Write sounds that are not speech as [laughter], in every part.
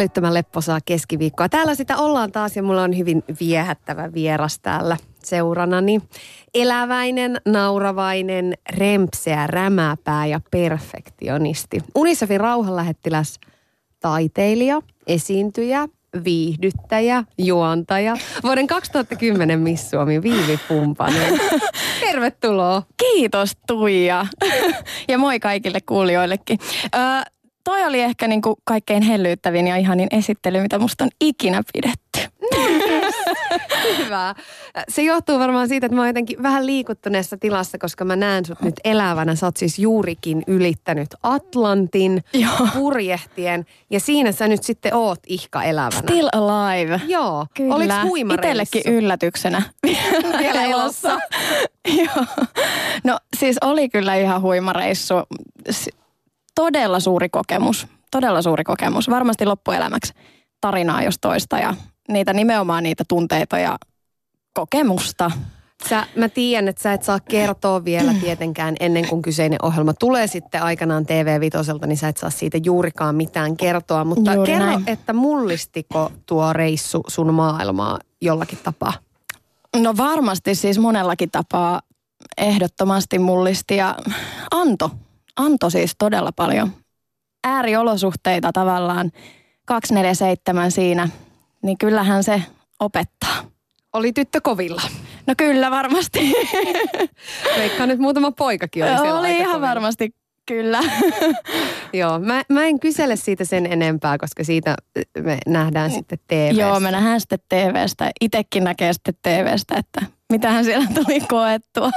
Älyttömän lepposaa keskiviikkoa. Täällä sitä ollaan taas ja mulla on hyvin viehättävä vieras täällä seuranani. Eläväinen, nauravainen, rempseä, rämäpää ja perfektionisti. Unicefin rauhanlähettiläs, taiteilija, esiintyjä, viihdyttäjä, juontaja. Vuoden 2010 Miss Suomi Viivi Pumpanen. [laughs] Tervetuloa. Kiitos Tuija. [laughs] ja moi kaikille kuulijoillekin. Öö, toi oli ehkä niinku kaikkein hellyyttävin ja ihanin esittely, mitä musta on ikinä pidetty. Hyvä. Se johtuu varmaan siitä, että mä oon jotenkin vähän liikuttuneessa tilassa, koska mä näen sut nyt elävänä. Sä oot siis juurikin ylittänyt Atlantin Joo. purjehtien ja siinä sä nyt sitten oot ihka elävänä. Still alive. Joo. Kyllä. Oliko huimareissu? Itsellekin yllätyksenä. Vielä elossa. Joo. No siis oli kyllä ihan huimareissu. Todella suuri kokemus. Todella suuri kokemus. Varmasti loppuelämäksi tarinaa jos toista ja niitä nimenomaan niitä tunteita ja kokemusta. Sä, mä tiedän, että sä et saa kertoa vielä tietenkään ennen kuin kyseinen ohjelma tulee sitten aikanaan tv vitoselta, niin sä et saa siitä juurikaan mitään kertoa. Mutta Juuri kerro, näin. että mullistiko tuo reissu sun maailmaa jollakin tapaa? No varmasti siis monellakin tapaa ehdottomasti mullisti ja anto. Anto siis todella paljon. Ääriolosuhteita tavallaan 247 siinä, niin kyllähän se opettaa. Oli tyttö kovilla. No kyllä varmasti. [laughs] Veikkaan nyt muutama poikakin oli siellä Oli ihan kovilla. varmasti kyllä. [laughs] Joo, mä, mä en kysele siitä sen enempää, koska siitä me nähdään sitten tv Joo, me nähdään sitten TVstä. Itekin näkee sitten TVstä, että mitähän siellä tuli koettua.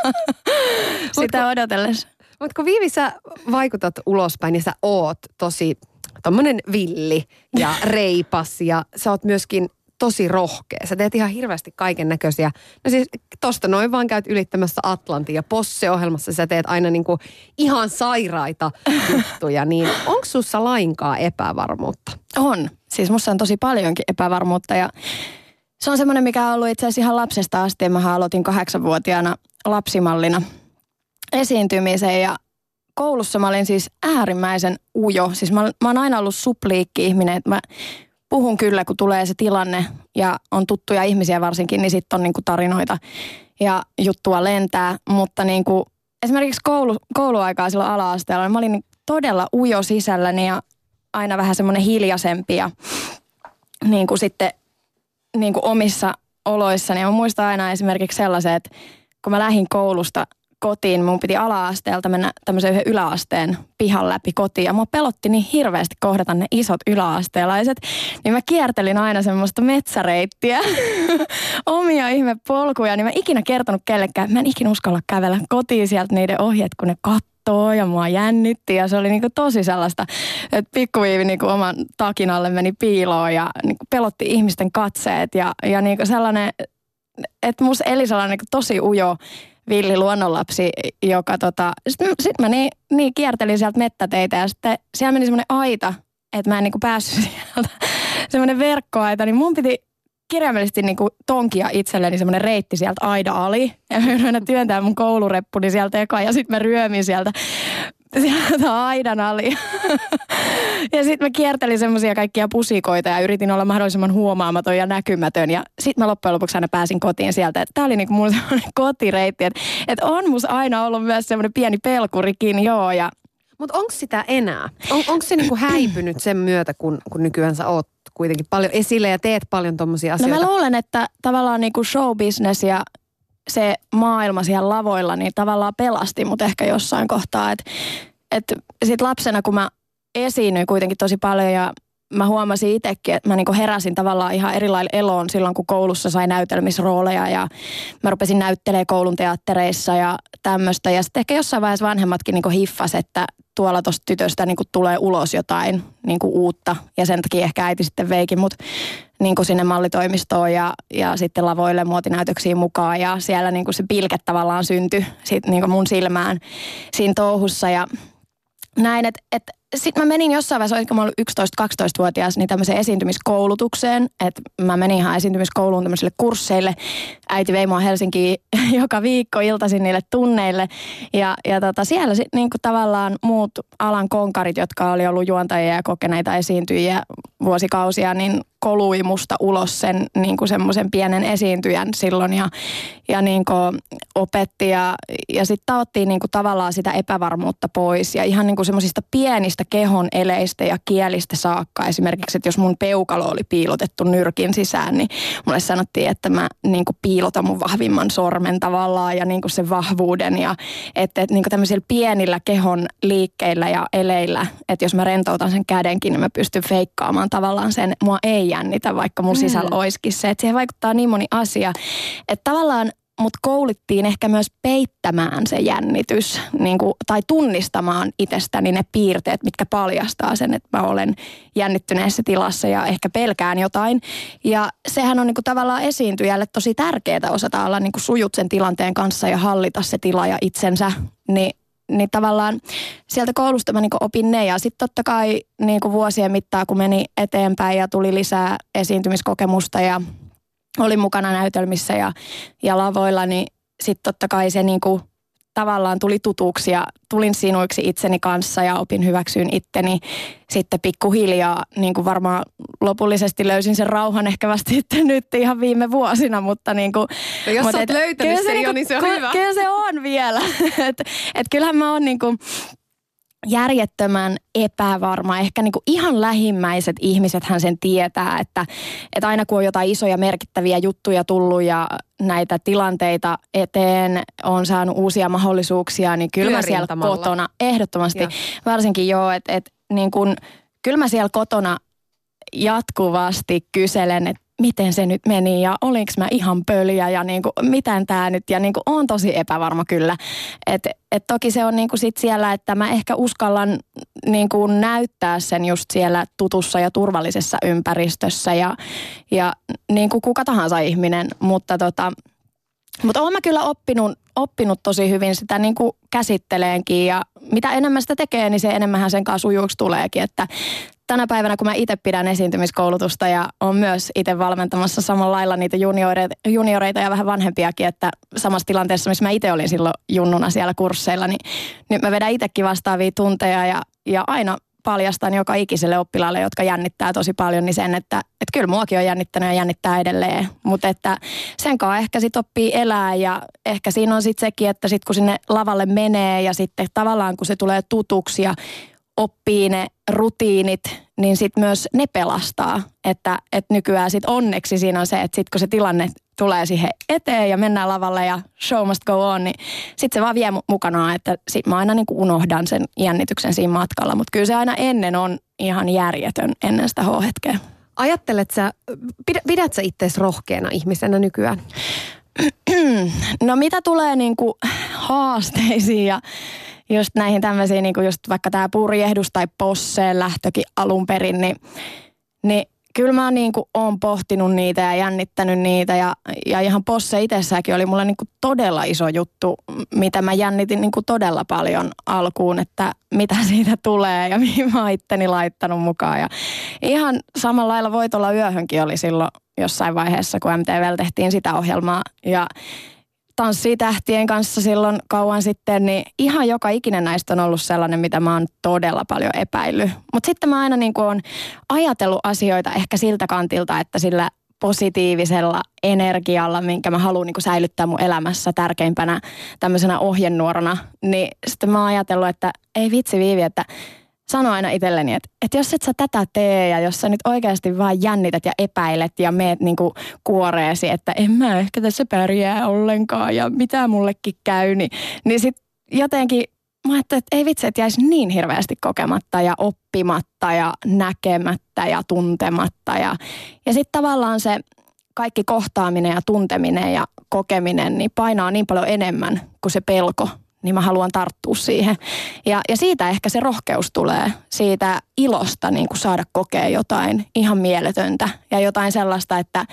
[laughs] Sitä odotellessa. Mutta kun Viivi, sä vaikutat ulospäin ja sä oot tosi tommonen villi ja [laughs] reipas ja sä oot myöskin tosi rohkea. Sä teet ihan hirveästi kaiken näköisiä. No siis tosta noin vaan käyt ylittämässä Atlantin ja Posse-ohjelmassa sä teet aina niinku ihan sairaita [laughs] juttuja. Niin onko sussa lainkaan epävarmuutta? On. Siis musta on tosi paljonkin epävarmuutta ja se on semmoinen, mikä on ollut itse asiassa ihan lapsesta asti. Mä aloitin kahdeksanvuotiaana lapsimallina esiintymisen ja koulussa mä olin siis äärimmäisen ujo. Siis mä, mä oon aina ollut supliikki-ihminen, että mä puhun kyllä, kun tulee se tilanne ja on tuttuja ihmisiä varsinkin, niin sitten on niinku tarinoita ja juttua lentää. Mutta niinku, esimerkiksi koulu, kouluaikaa silloin ala-asteella, niin mä olin todella ujo sisälläni ja aina vähän semmoinen hiljaisempi ja niin kuin sitten niin kuin omissa oloissani. Ja mä muistan aina esimerkiksi sellaisen, että kun mä lähdin koulusta kotiin, mun piti ala-asteelta mennä tämmöisen yhden yläasteen pihan läpi kotiin. Ja mua pelotti niin hirveästi kohdata ne isot yläasteelaiset. Niin mä kiertelin aina semmoista metsäreittiä, [laughs] omia ihmepolkuja. Niin mä en ikinä kertonut kellekään, mä en ikinä uskalla kävellä kotiin sieltä niiden ohjeet, kun ne kattoo ja mua jännitti. Ja se oli niinku tosi sellaista, että pikkuviivi niinku oman takin alle meni piiloon ja niinku pelotti ihmisten katseet. Ja, ja niinku sellainen, että musta eli sellainen niinku tosi ujo villi luonnonlapsi, joka tota, sitten sit mä niin, niin kiertelin sieltä mettäteitä ja sitten siellä meni semmoinen aita, että mä en niinku päässyt [laughs] sieltä, semmoinen verkkoaita, niin mun piti kirjaimellisesti niinku tonkia itselleni semmoinen reitti sieltä aida ali. Ja mä yritin aina työntää mun koulureppuni sieltä eka ja sitten mä ryömin sieltä [laughs] sieltä aidan ali. ja sitten mä kiertelin semmoisia kaikkia pusikoita ja yritin olla mahdollisimman huomaamaton ja näkymätön. Ja sitten mä loppujen lopuksi aina pääsin kotiin sieltä. Tämä oli niinku mun [laughs] semmoinen kotireitti. Että et on mus aina ollut myös semmoinen pieni pelkurikin, joo. Ja Mutta onko sitä enää? On, onko se niinku häipynyt sen myötä, kun, kun nykyään sä oot kuitenkin paljon esille ja teet paljon tommosia No asioita? mä luulen, että tavallaan niinku showbusiness ja se maailma siellä lavoilla, niin tavallaan pelasti mut ehkä jossain kohtaa. Että et sit lapsena, kun mä esiinnyin kuitenkin tosi paljon ja mä huomasin itsekin, että mä niinku heräsin tavallaan ihan eri lailla eloon silloin, kun koulussa sai näytelmisrooleja ja mä rupesin näyttelemään koulun teattereissa ja tämmöistä. Ja sitten ehkä jossain vaiheessa vanhemmatkin niinku hiffas, että tuolla tuosta tytöstä niinku tulee ulos jotain niinku uutta. Ja sen takia ehkä äiti sitten veikin mut niinku sinne mallitoimistoon ja, ja sitten lavoille muotinäytöksiin mukaan. Ja siellä niinku se pilke tavallaan syntyi sit niinku mun silmään siinä touhussa. Ja näin, että et, sitten mä menin jossain vaiheessa, olisiko mä ollut 11-12-vuotias, niin tämmöiseen esiintymiskoulutukseen. Että mä menin ihan esiintymiskouluun tämmöisille kursseille. Äiti vei mua Helsinkiin [laughs] joka viikko iltaisin niille tunneille. Ja, ja tota, siellä sitten niinku tavallaan muut alan konkarit, jotka oli ollut juontajia ja kokeneita esiintyjiä vuosikausia, niin kolui musta ulos sen niin kuin semmoisen pienen esiintyjän silloin ja, ja niin kuin opetti ja, ja sitten taottiin niin kuin tavallaan sitä epävarmuutta pois ja ihan niin kuin semmoisista pienistä kehon eleistä ja kielistä saakka. Esimerkiksi, että jos mun peukalo oli piilotettu nyrkin sisään, niin mulle sanottiin, että mä niin kuin piilotan mun vahvimman sormen tavallaan ja niin kuin sen vahvuuden ja että, että niin kuin tämmöisillä pienillä kehon liikkeillä ja eleillä, että jos mä rentoutan sen kädenkin, niin mä pystyn feikkaamaan tavallaan sen, mua ei jännitä, vaikka mun sisällä mm. olisikin se. Että siihen vaikuttaa niin moni asia. Että tavallaan mut koulittiin ehkä myös peittämään se jännitys niin kuin, tai tunnistamaan itsestäni ne piirteet, mitkä paljastaa sen, että mä olen jännittyneessä tilassa ja ehkä pelkään jotain. Ja sehän on niin kuin, tavallaan esiintyjälle tosi tärkeää osata olla niin kuin, sujut sen tilanteen kanssa ja hallita se tila ja itsensä. Niin niin tavallaan sieltä koulusta mä niin opin ne ja sitten totta kai niin vuosien mittaan, kun meni eteenpäin ja tuli lisää esiintymiskokemusta ja oli mukana näytelmissä ja, ja lavoilla, niin sitten totta kai se niin kuin tavallaan tuli tutuksi ja tulin sinuiksi itseni kanssa ja opin hyväksyyn itteni. Sitten pikkuhiljaa niin kuin varmaan lopullisesti löysin sen rauhan ehkä vasta [laughs] sitten nyt ihan viime vuosina, mutta niin kuin, no jos mutta et, löytänyt se, se jo, niin se on hyvä. Kyllä se on vielä. [laughs] et, et kyllähän mä oon niin kuin, järjettömän epävarma. Ehkä niin kuin ihan lähimmäiset ihmiset hän sen tietää, että, että aina kun on jotain isoja merkittäviä juttuja tullut ja näitä tilanteita eteen, on saanut uusia mahdollisuuksia, niin kyllä mä siellä kotona, ehdottomasti, ja. varsinkin joo, että, että niin kuin, kyllä mä siellä kotona jatkuvasti kyselen, että miten se nyt meni ja olinko mä ihan pöliä ja niin kuin, miten tämä nyt ja niin kuin, on tosi epävarma kyllä. Et, et toki se on niin kuin sit siellä, että mä ehkä uskallan niin kuin näyttää sen just siellä tutussa ja turvallisessa ympäristössä ja, ja niin kuin kuka tahansa ihminen, mutta tota, mutta olen mä kyllä oppinut, oppinut tosi hyvin sitä niin kuin käsitteleenkin ja mitä enemmän sitä tekee, niin se enemmän sen kanssa sujuuksi tuleekin. Että tänä päivänä, kun mä itse pidän esiintymiskoulutusta ja on myös itse valmentamassa samalla lailla niitä junioreita, junioreita ja vähän vanhempiakin, että samassa tilanteessa, missä mä itse olin silloin junnuna siellä kursseilla, niin nyt mä vedän itsekin vastaavia tunteja ja, ja aina paljastan joka ikiselle oppilaalle, jotka jännittää tosi paljon, niin sen, että, että kyllä muakin on jännittänyt ja jännittää edelleen. Mutta että sen kanssa ehkä sitten oppii elää ja ehkä siinä on sitten sekin, että sitten kun sinne lavalle menee ja sitten tavallaan kun se tulee tutuksi ja oppii ne rutiinit, niin sitten myös ne pelastaa. Että, että nykyään sitten onneksi siinä on se, että sitten kun se tilanne tulee siihen eteen ja mennään lavalle ja show must go on, niin sitten se vaan vie mukanaan, että sit mä aina niin kuin unohdan sen jännityksen siinä matkalla. Mutta kyllä se aina ennen on ihan järjetön ennen sitä H-hetkeä. Ajattelet sä, pidät sä itseäsi rohkeana ihmisenä nykyään? [clears throat] No mitä tulee niin kuin haasteisiin ja just näihin tämmöisiin, niin just vaikka tämä purjehdus tai posseen lähtökin alun perin, niin, niin kyllä mä niin kuin oon pohtinut niitä ja jännittänyt niitä ja, ja ihan posse itsessäkin oli mulle niin kuin todella iso juttu, mitä mä jännitin niin kuin todella paljon alkuun, että mitä [laughs] siitä tulee ja mihin mä itteni laittanut mukaan. Ja ihan samalla lailla Voitolla yöhönkin oli silloin jossain vaiheessa, kun MTVllä tehtiin sitä ohjelmaa ja tanssitähtien kanssa silloin kauan sitten, niin ihan joka ikinen näistä on ollut sellainen, mitä mä oon todella paljon epäillyt. Mutta sitten mä aina niin oon ajatellut asioita ehkä siltä kantilta, että sillä positiivisella energialla, minkä mä haluan niin säilyttää mun elämässä tärkeimpänä tämmöisenä ohjenuorana, niin sitten mä oon ajatellut, että ei vitsi Viivi, että sano aina itselleni, että, että jos et sä tätä tee ja jos sä nyt oikeasti vaan jännität ja epäilet ja meet niinku kuoreesi, että en mä ehkä tässä pärjää ollenkaan ja mitä mullekin käy, niin, niin sit jotenkin mä ajattelin, että ei vitsi, että jäisi niin hirveästi kokematta ja oppimatta ja näkemättä ja tuntematta. Ja, ja sitten tavallaan se kaikki kohtaaminen ja tunteminen ja kokeminen niin painaa niin paljon enemmän kuin se pelko niin mä haluan tarttua siihen. Ja, ja siitä ehkä se rohkeus tulee, siitä ilosta niin kuin saada kokea jotain ihan mieletöntä ja jotain sellaista, että,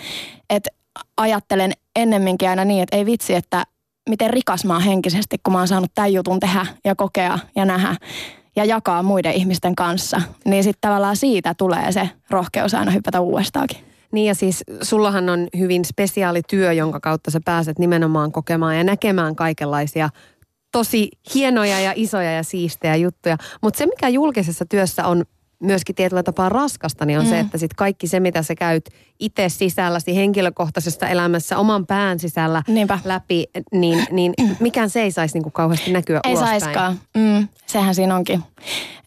että ajattelen ennemminkin aina niin, että ei vitsi, että miten rikas mä oon henkisesti, kun mä oon saanut tämän jutun tehdä ja kokea ja nähdä. ja jakaa muiden ihmisten kanssa, niin sitten tavallaan siitä tulee se rohkeus aina hypätä uudestaankin. Niin ja siis sullahan on hyvin spesiaali työ, jonka kautta sä pääset nimenomaan kokemaan ja näkemään kaikenlaisia tosi hienoja ja isoja ja siistejä juttuja. Mutta se, mikä julkisessa työssä on myöskin tietyllä tapaa raskasta, niin on mm. se, että sit kaikki se, mitä sä käyt itse sisälläsi henkilökohtaisessa elämässä, oman pään sisällä Niinpä. läpi, niin, niin mikään se ei saisi niinku kauheasti näkyä Ei ulospäin. saiskaan. Mm, sehän siinä onkin.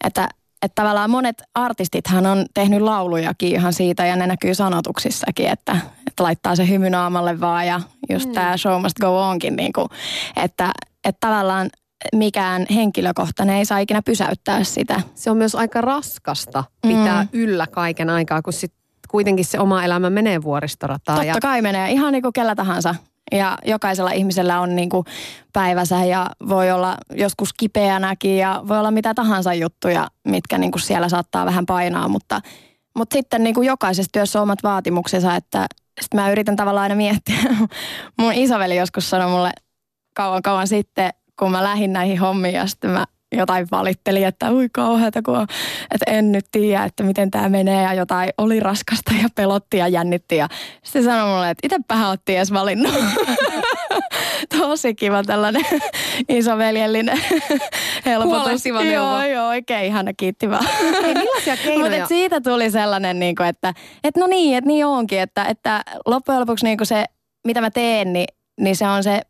Että, että tavallaan monet artistithan on tehnyt laulujakin ihan siitä ja ne näkyy sanotuksissakin, että, että laittaa se hymy naamalle vaan ja just mm. tämä show must go onkin niin kuin, että, että tavallaan mikään henkilökohtainen ei saa ikinä pysäyttää sitä. Se on myös aika raskasta pitää Mm. yllä kaiken aikaa, kun sit kuitenkin se oma elämä menee vuoristorataan. Totta ja kai menee ihan niin kuin kellä tahansa. Ja jokaisella ihmisellä on niin kuin päivänsä ja voi olla joskus kipeänäkin ja voi olla mitä tahansa juttuja, mitkä niin kuin siellä saattaa vähän painaa. Mutta, mutta sitten niin kuin jokaisessa työssä on omat vaatimuksensa, että sitten mä yritän tavallaan aina miettiä. [laughs] Mun isoveli joskus sanoi mulle kauan kauan sitten, kun mä lähdin näihin hommiin ja sitten mä jotain valittelin, että ui kauheata, kun on, että en nyt tiedä, että miten tämä menee ja jotain oli raskasta ja pelotti ja jännitti. Ja sitten sanoi mulle, että itsepähän oot edes valinnut. [laughs] Tosi kiva tällainen isoveljellinen [laughs] helpotus. Neuvo. Joo, joo, oikein ihana, kiitti vaan. Hei, millaisia [laughs] Mutta keinoja? siitä tuli sellainen, niin kuin, että, että no niin, että niin onkin, että, että loppujen lopuksi niin kuin se, mitä mä teen, niin, niin se on se,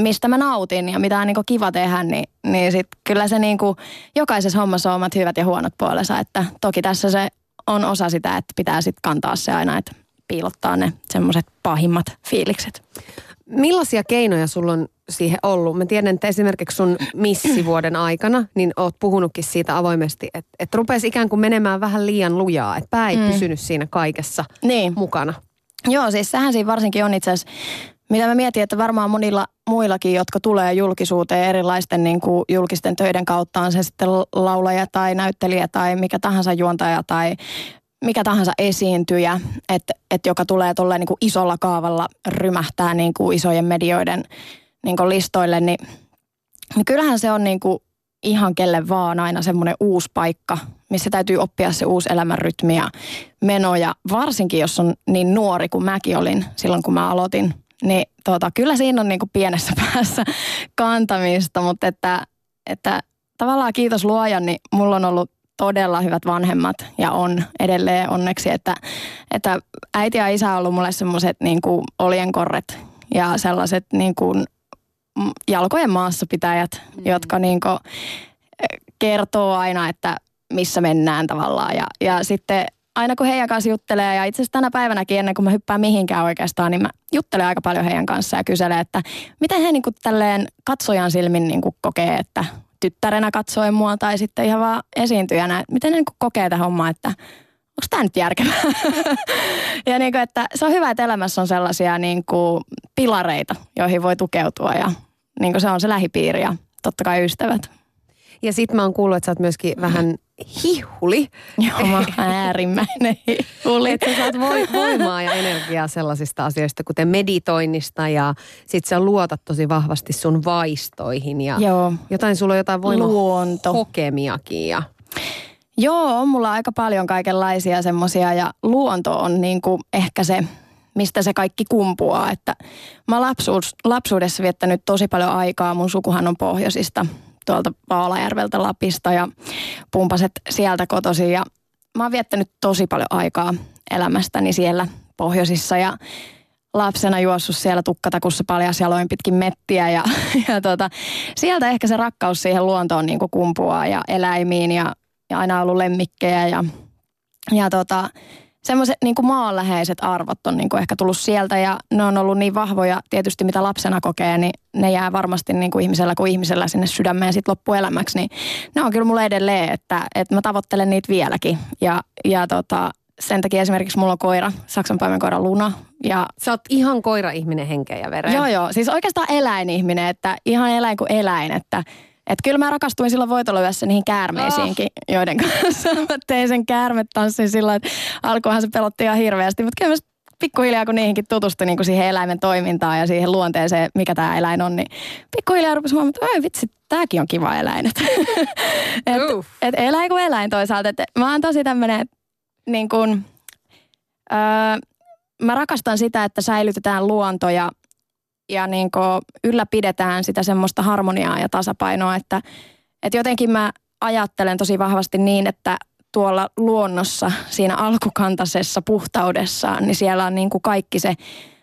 mistä mä nautin ja mitä on niin kiva tehdä, niin, niin sit kyllä se niin kuin, jokaisessa hommassa on omat hyvät ja huonot puolensa. Että toki tässä se on osa sitä, että pitää sitten kantaa se aina, että piilottaa ne semmoiset pahimmat fiilikset. Millaisia keinoja sulla on siihen ollut? Mä tiedän, että esimerkiksi sun missivuoden [clears throat] aikana, niin oot puhunutkin siitä avoimesti, että, että rupesi ikään kuin menemään vähän liian lujaa, että pää ei mm. pysynyt siinä kaikessa Niin. mukana. Joo, siis sehän siinä varsinkin on itse asiassa, mitä mä mietin, että varmaan monilla muillakin, jotka tulee julkisuuteen erilaisten niin kuin julkisten töiden kautta, on se sitten laulaja tai näyttelijä tai mikä tahansa juontaja tai mikä tahansa esiintyjä, että, että joka tulee tolleen niin isolla kaavalla rymähtää niin kuin isojen medioiden niin kuin listoille, niin, niin kyllähän se on niin kuin ihan kelle vaan aina semmoinen uusi paikka, missä täytyy oppia se uusi elämän rytmi ja meno. Ja varsinkin, jos on niin nuori kuin mäkin olin silloin, kun mä aloitin, niin tota, kyllä siinä on niin kuin pienessä [laughs] päässä kantamista, mutta että, että tavallaan kiitos luojan, niin mulla on ollut todella hyvät vanhemmat ja on edelleen onneksi, että, että äiti ja isä on ollut mulle semmoiset niin kuin oljenkorret ja sellaiset niin kuin jalkojen maassa pitäjät, mm. jotka niin kuin kertoo aina, että missä mennään tavallaan. Ja, ja sitten aina kun heidän kanssa juttelee, ja itse asiassa tänä päivänäkin ennen kuin mä hyppään mihinkään oikeastaan, niin mä juttelen aika paljon heidän kanssaan ja kyselen, että miten he niin kuin tälleen katsojan silmin niin kuin kokee, että tyttärenä katsoen mua tai sitten ihan vaan esiintyjänä, että miten ne niin kuin kokee tätä hommaa, että onko tämä nyt järkevää? [laughs] ja niin kuin, että se on hyvä, että elämässä on sellaisia niin kuin pilareita, joihin voi tukeutua ja niin kuin se on se lähipiiri ja totta kai ystävät. Ja sit mä oon kuullut, että sä oot myöskin vähän hihuli. Joo, mä [laughs] äärimmäinen hihuli. Että sä saat voi, voimaa ja energiaa sellaisista asioista, kuten meditoinnista ja sit sä luotat tosi vahvasti sun vaistoihin ja Joo. jotain, sulla on jotain Luonto. voimahokemiakin ja Joo, on mulla aika paljon kaikenlaisia semmosia ja luonto on niinku ehkä se, mistä se kaikki kumpuaa. Että mä lapsuus, lapsuudessa viettänyt tosi paljon aikaa, mun sukuhan on pohjoisista, tuolta Vaalajärveltä Lapista ja pumpaset sieltä kotosi ja mä oon viettänyt tosi paljon aikaa elämästäni siellä pohjoisissa ja lapsena juossut siellä tukkatakussa paljasjaloin pitkin mettiä ja, [laughs] ja tota, sieltä ehkä se rakkaus siihen luontoon niin kuin kumpuaa ja eläimiin ja, ja aina ollut lemmikkejä ja, ja tota, semmoiset niin kuin maanläheiset arvot on niin kuin ehkä tullut sieltä ja ne on ollut niin vahvoja tietysti mitä lapsena kokee, niin ne jää varmasti niin kuin ihmisellä kuin ihmisellä sinne sydämeen sit loppuelämäksi, niin ne on kyllä mulle edelleen, että, että mä tavoittelen niitä vieläkin ja, ja tota, sen takia esimerkiksi mulla on koira, Saksanpaimen koira Luna ja sä oot ihan koira-ihminen henkeä ja vereen. Joo, joo. Siis oikeastaan eläinihminen, että ihan eläin kuin eläin, että että kyllä mä rakastuin silloin voitoluyössä niihin käärmeisiinkin, oh. joiden kanssa mä tein sen käärmetanssin silloin, että alkuunhan se pelotti ihan hirveästi, mutta kyllä mä pikkuhiljaa kun niihinkin tutustui niin kuin siihen eläimen toimintaan ja siihen luonteeseen, mikä tämä eläin on, niin pikkuhiljaa rupesi huomata, että vitsi, tämäkin on kiva eläin. [laughs] et, et eläin kuin eläin toisaalta. Et mä oon tosi tämmöinen, niin kuin, öö, mä rakastan sitä, että säilytetään luonto ja, ja niin kuin ylläpidetään sitä semmoista harmoniaa ja tasapainoa, että, että jotenkin mä ajattelen tosi vahvasti niin, että tuolla luonnossa, siinä alkukantaisessa puhtaudessaan, niin siellä on niin kuin kaikki se,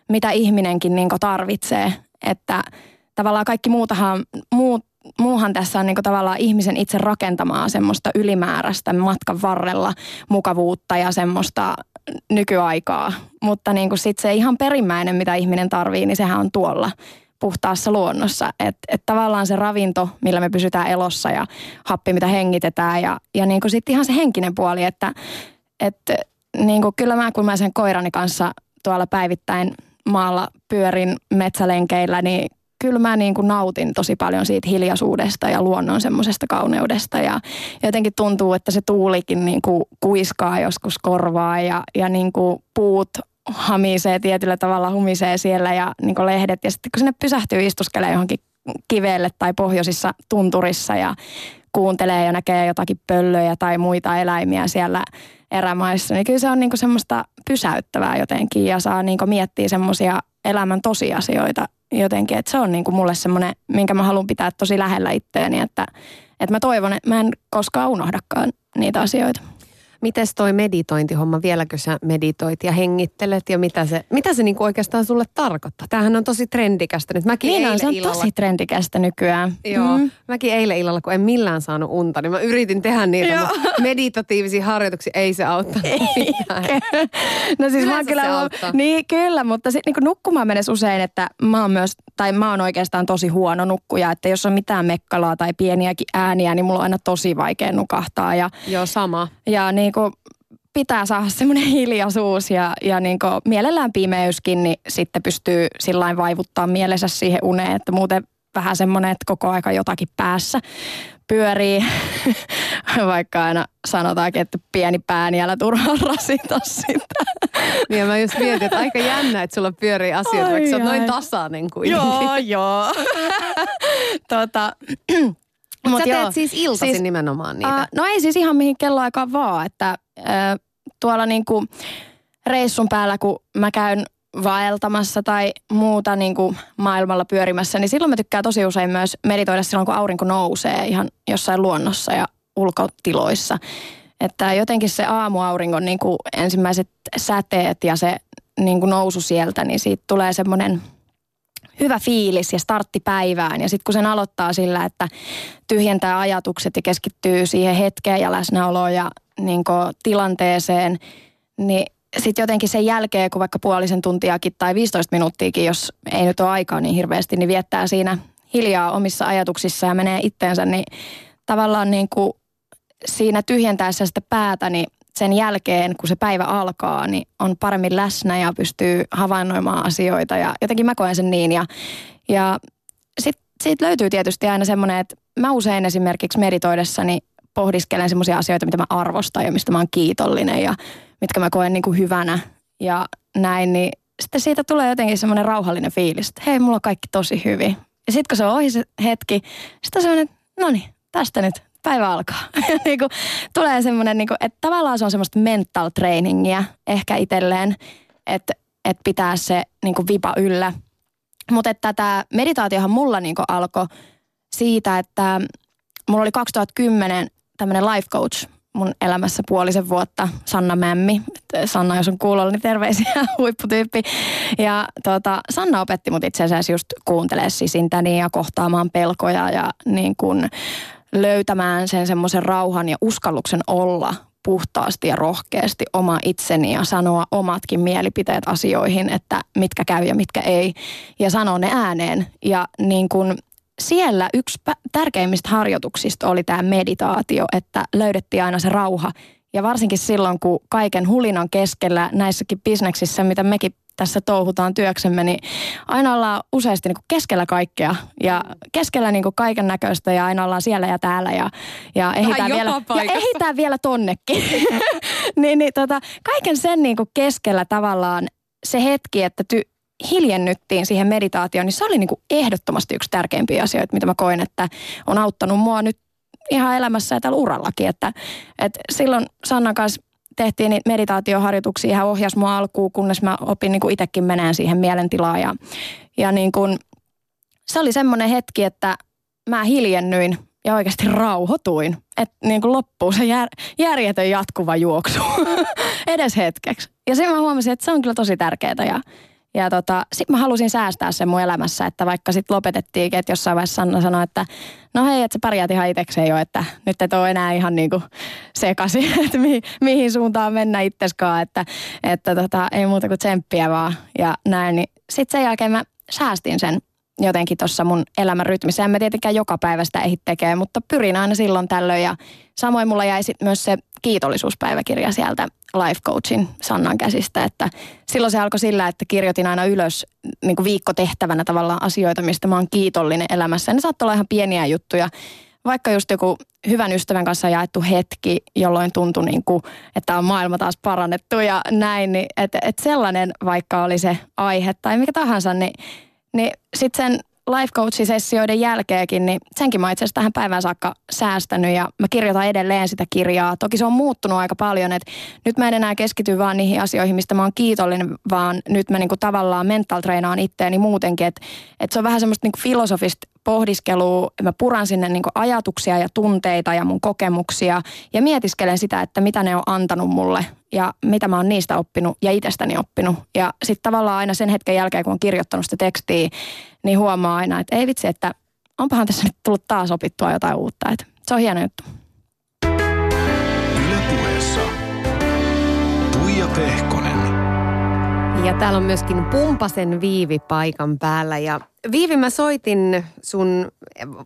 mitä ihminenkin niin kuin tarvitsee. Että tavallaan kaikki muutahan, muut, muuhan tässä on niin kuin tavallaan ihmisen itse rakentamaa semmoista ylimääräistä matkan varrella mukavuutta ja semmoista nykyaikaa. Mutta niin kuin sit se ihan perimmäinen, mitä ihminen tarvii, niin sehän on tuolla puhtaassa luonnossa. Että et tavallaan se ravinto, millä me pysytään elossa ja happi, mitä hengitetään ja, ja niin sitten ihan se henkinen puoli, että et, niin kuin kyllä mä kun mä sen koirani kanssa tuolla päivittäin maalla pyörin metsälenkeillä, niin kyllä mä niin kuin nautin tosi paljon siitä hiljaisuudesta ja luonnon semmoisesta kauneudesta. Ja jotenkin tuntuu, että se tuulikin niin kuin kuiskaa joskus korvaa ja, ja niin kuin puut hamisee tietyllä tavalla, humisee siellä ja niin lehdet. Ja sitten kun sinne pysähtyy istuskelee johonkin kivelle tai pohjoisissa tunturissa ja kuuntelee ja näkee jotakin pöllöjä tai muita eläimiä siellä erämaissa, niin kyllä se on niin semmoista pysäyttävää jotenkin ja saa niin miettiä semmoisia elämän tosiasioita jotenkin. Että se on niin mulle semmoinen, minkä mä haluan pitää tosi lähellä itteeni, että, että mä toivon, että mä en koskaan unohdakaan niitä asioita. Mites toi meditointihomma, vieläkö sä meditoit ja hengittelet ja mitä se, mitä se niinku oikeastaan sulle tarkoittaa? Tämähän on tosi trendikästä nyt. Mäkin niin on, se on illalla, tosi trendikästä nykyään. Joo, mm. mäkin eilen illalla, kun en millään saanut unta, niin mä yritin tehdä niitä meditatiivisia harjoituksia, ei se auttanut ei. [laughs] no siis mä kyllä, se niin kyllä, mutta sit, niin nukkumaan menee usein, että mä oon myös, tai mä oon oikeastaan tosi huono nukkuja, että jos on mitään mekkalaa tai pieniäkin ääniä, niin mulla on aina tosi vaikea nukahtaa. Ja, Joo, sama. Ja niin kuin pitää saada semmoinen [laughs] hiljaisuus ja, ja niin mielellään pimeyskin, niin sitten pystyy sillä vaivuttaa mielensä siihen uneen, että muuten vähän semmoinen, että koko aika jotakin päässä pyörii, [laughs] vaikka aina sanotaankin, että pieni pääni älä turhaan [laughs] rasita sitä. Niin mä just mietin, että aika jännä, että sulla pyörii asioita, ai, vaikka sä oot noin tasainen kuitenkin. Joo, joo. tota, mutta sä teet siis iltaisin siis, nimenomaan niitä? Uh, no ei siis ihan mihin kelloaikaan vaan, että uh, tuolla niinku reissun päällä, kun mä käyn vaeltamassa tai muuta niin kuin maailmalla pyörimässä, niin silloin mä tykkään tosi usein myös meditoida silloin, kun aurinko nousee ihan jossain luonnossa ja ulkotiloissa. Että jotenkin se aamuauringon niin kuin ensimmäiset säteet ja se niin kuin nousu sieltä, niin siitä tulee semmoinen hyvä fiilis ja startti päivään. Ja sitten kun sen aloittaa sillä, että tyhjentää ajatukset ja keskittyy siihen hetkeen ja läsnäoloon ja niin tilanteeseen, niin sitten jotenkin sen jälkeen, kun vaikka puolisen tuntiakin tai 15 minuuttiakin, jos ei nyt ole aikaa niin hirveästi, niin viettää siinä hiljaa omissa ajatuksissa ja menee itteensä, niin tavallaan niin kuin siinä tyhjentäessä sitä päätä, niin sen jälkeen, kun se päivä alkaa, niin on paremmin läsnä ja pystyy havainnoimaan asioita ja jotenkin mä koen sen niin. Ja, ja sitten siitä löytyy tietysti aina semmoinen, että mä usein esimerkiksi meditoidessani pohdiskelen semmoisia asioita, mitä mä arvostan ja mistä mä oon kiitollinen ja mitkä mä koen niin kuin hyvänä ja näin, niin sitten siitä tulee jotenkin semmoinen rauhallinen fiilis, että hei, mulla on kaikki tosi hyvin. Ja sitten kun se on ohi se hetki, sitten on semmoinen, no niin, tästä nyt päivä alkaa. [laughs] niin kuin, tulee semmoinen, niin että tavallaan se on semmoista mental trainingia ehkä itselleen, että, että pitää se niin kuin vipa yllä. Mutta että tämä meditaatiohan mulla niin kuin alkoi siitä, että mulla oli 2010 tämmöinen life coach mun elämässä puolisen vuotta, Sanna Mämmi. Sanna, jos on kuulolla, niin terveisiä, [laughs] huipputyyppi. Ja tota, Sanna opetti mut itse asiassa just kuuntelemaan sisintäni ja kohtaamaan pelkoja ja niin kun löytämään sen semmoisen rauhan ja uskalluksen olla puhtaasti ja rohkeasti oma itseni ja sanoa omatkin mielipiteet asioihin, että mitkä käy ja mitkä ei. Ja sanoa ne ääneen. Ja niin kun siellä yksi tärkeimmistä harjoituksista oli tämä meditaatio, että löydettiin aina se rauha. Ja varsinkin silloin, kun kaiken hulinan keskellä näissäkin bisneksissä, mitä mekin tässä touhutaan työksemme, niin aina ollaan useasti niin kuin keskellä kaikkea ja keskellä niin kuin kaiken näköistä ja aina ollaan siellä ja täällä ja, ja, ehitään, vielä, ja ehitään vielä tonnekin. [laughs] niin, niin tota, kaiken sen niin kuin keskellä tavallaan se hetki, että ty- hiljennyttiin siihen meditaatioon, niin se oli niin kuin ehdottomasti yksi tärkeimpiä asioita, mitä mä koin, että on auttanut mua nyt ihan elämässä ja tällä urallakin. Että, että silloin Sannan kanssa tehtiin niitä meditaatioharjoituksia, hän ohjasi mua alkuun, kunnes mä opin niin kuin itsekin meneen siihen mielentilaan. Ja, ja niin kuin, se oli semmoinen hetki, että mä hiljennyin ja oikeasti rauhoituin. Että niin kuin loppuu se jär, järjetön jatkuva juoksu [laughs] edes hetkeksi. Ja sitten mä huomasin, että se on kyllä tosi tärkeää ja ja tota, sitten mä halusin säästää sen mun elämässä, että vaikka sitten lopetettiin, että jossain vaiheessa Sanna sanoi, että no hei, että sä pärjäät ihan itsekseen jo, että nyt et ole enää ihan niinku sekaisin, [laughs] että mihin, mihin suuntaan mennä itseskaan, että, että tota, ei muuta kuin tsemppiä vaan ja näin. Niin sitten sen jälkeen mä säästin sen jotenkin tuossa mun elämän rytmissä. En mä tietenkään joka päivä sitä ehdi tekee, mutta pyrin aina silloin tällöin. Ja samoin mulla jäi sit myös se kiitollisuuspäiväkirja sieltä life coachin Sannan käsistä. Että silloin se alkoi sillä, että kirjoitin aina ylös niin kuin viikkotehtävänä tavallaan asioita, mistä mä oon kiitollinen elämässä. Ne saattoi olla ihan pieniä juttuja. Vaikka just joku hyvän ystävän kanssa jaettu hetki, jolloin tuntui niin kuin, että on maailma taas parannettu ja näin. Niin, että, että sellainen vaikka oli se aihe tai mikä tahansa, niin niin sitten sen life coach-sessioiden jälkeenkin, niin senkin mä itse asiassa tähän päivään saakka säästänyt ja mä kirjoitan edelleen sitä kirjaa. Toki se on muuttunut aika paljon, että nyt mä en enää keskity vaan niihin asioihin, mistä mä oon kiitollinen, vaan nyt mä niinku tavallaan mental treenaan itteeni muutenkin, että, että se on vähän semmoista niinku filosofista pohdiskelua, mä puran sinne niinku ajatuksia ja tunteita ja mun kokemuksia ja mietiskelen sitä, että mitä ne on antanut mulle ja mitä mä oon niistä oppinut ja itsestäni oppinut. Ja sitten tavallaan aina sen hetken jälkeen, kun on kirjoittanut sitä tekstiä, niin huomaa aina, että ei vitsi, että onpahan tässä nyt tullut taas opittua jotain uutta. Että se on hieno juttu. Ylepuheessa Tuija Pehkonen. Ja täällä on myöskin Pumpasen Viivi paikan päällä. Ja Viivi, mä soitin sun,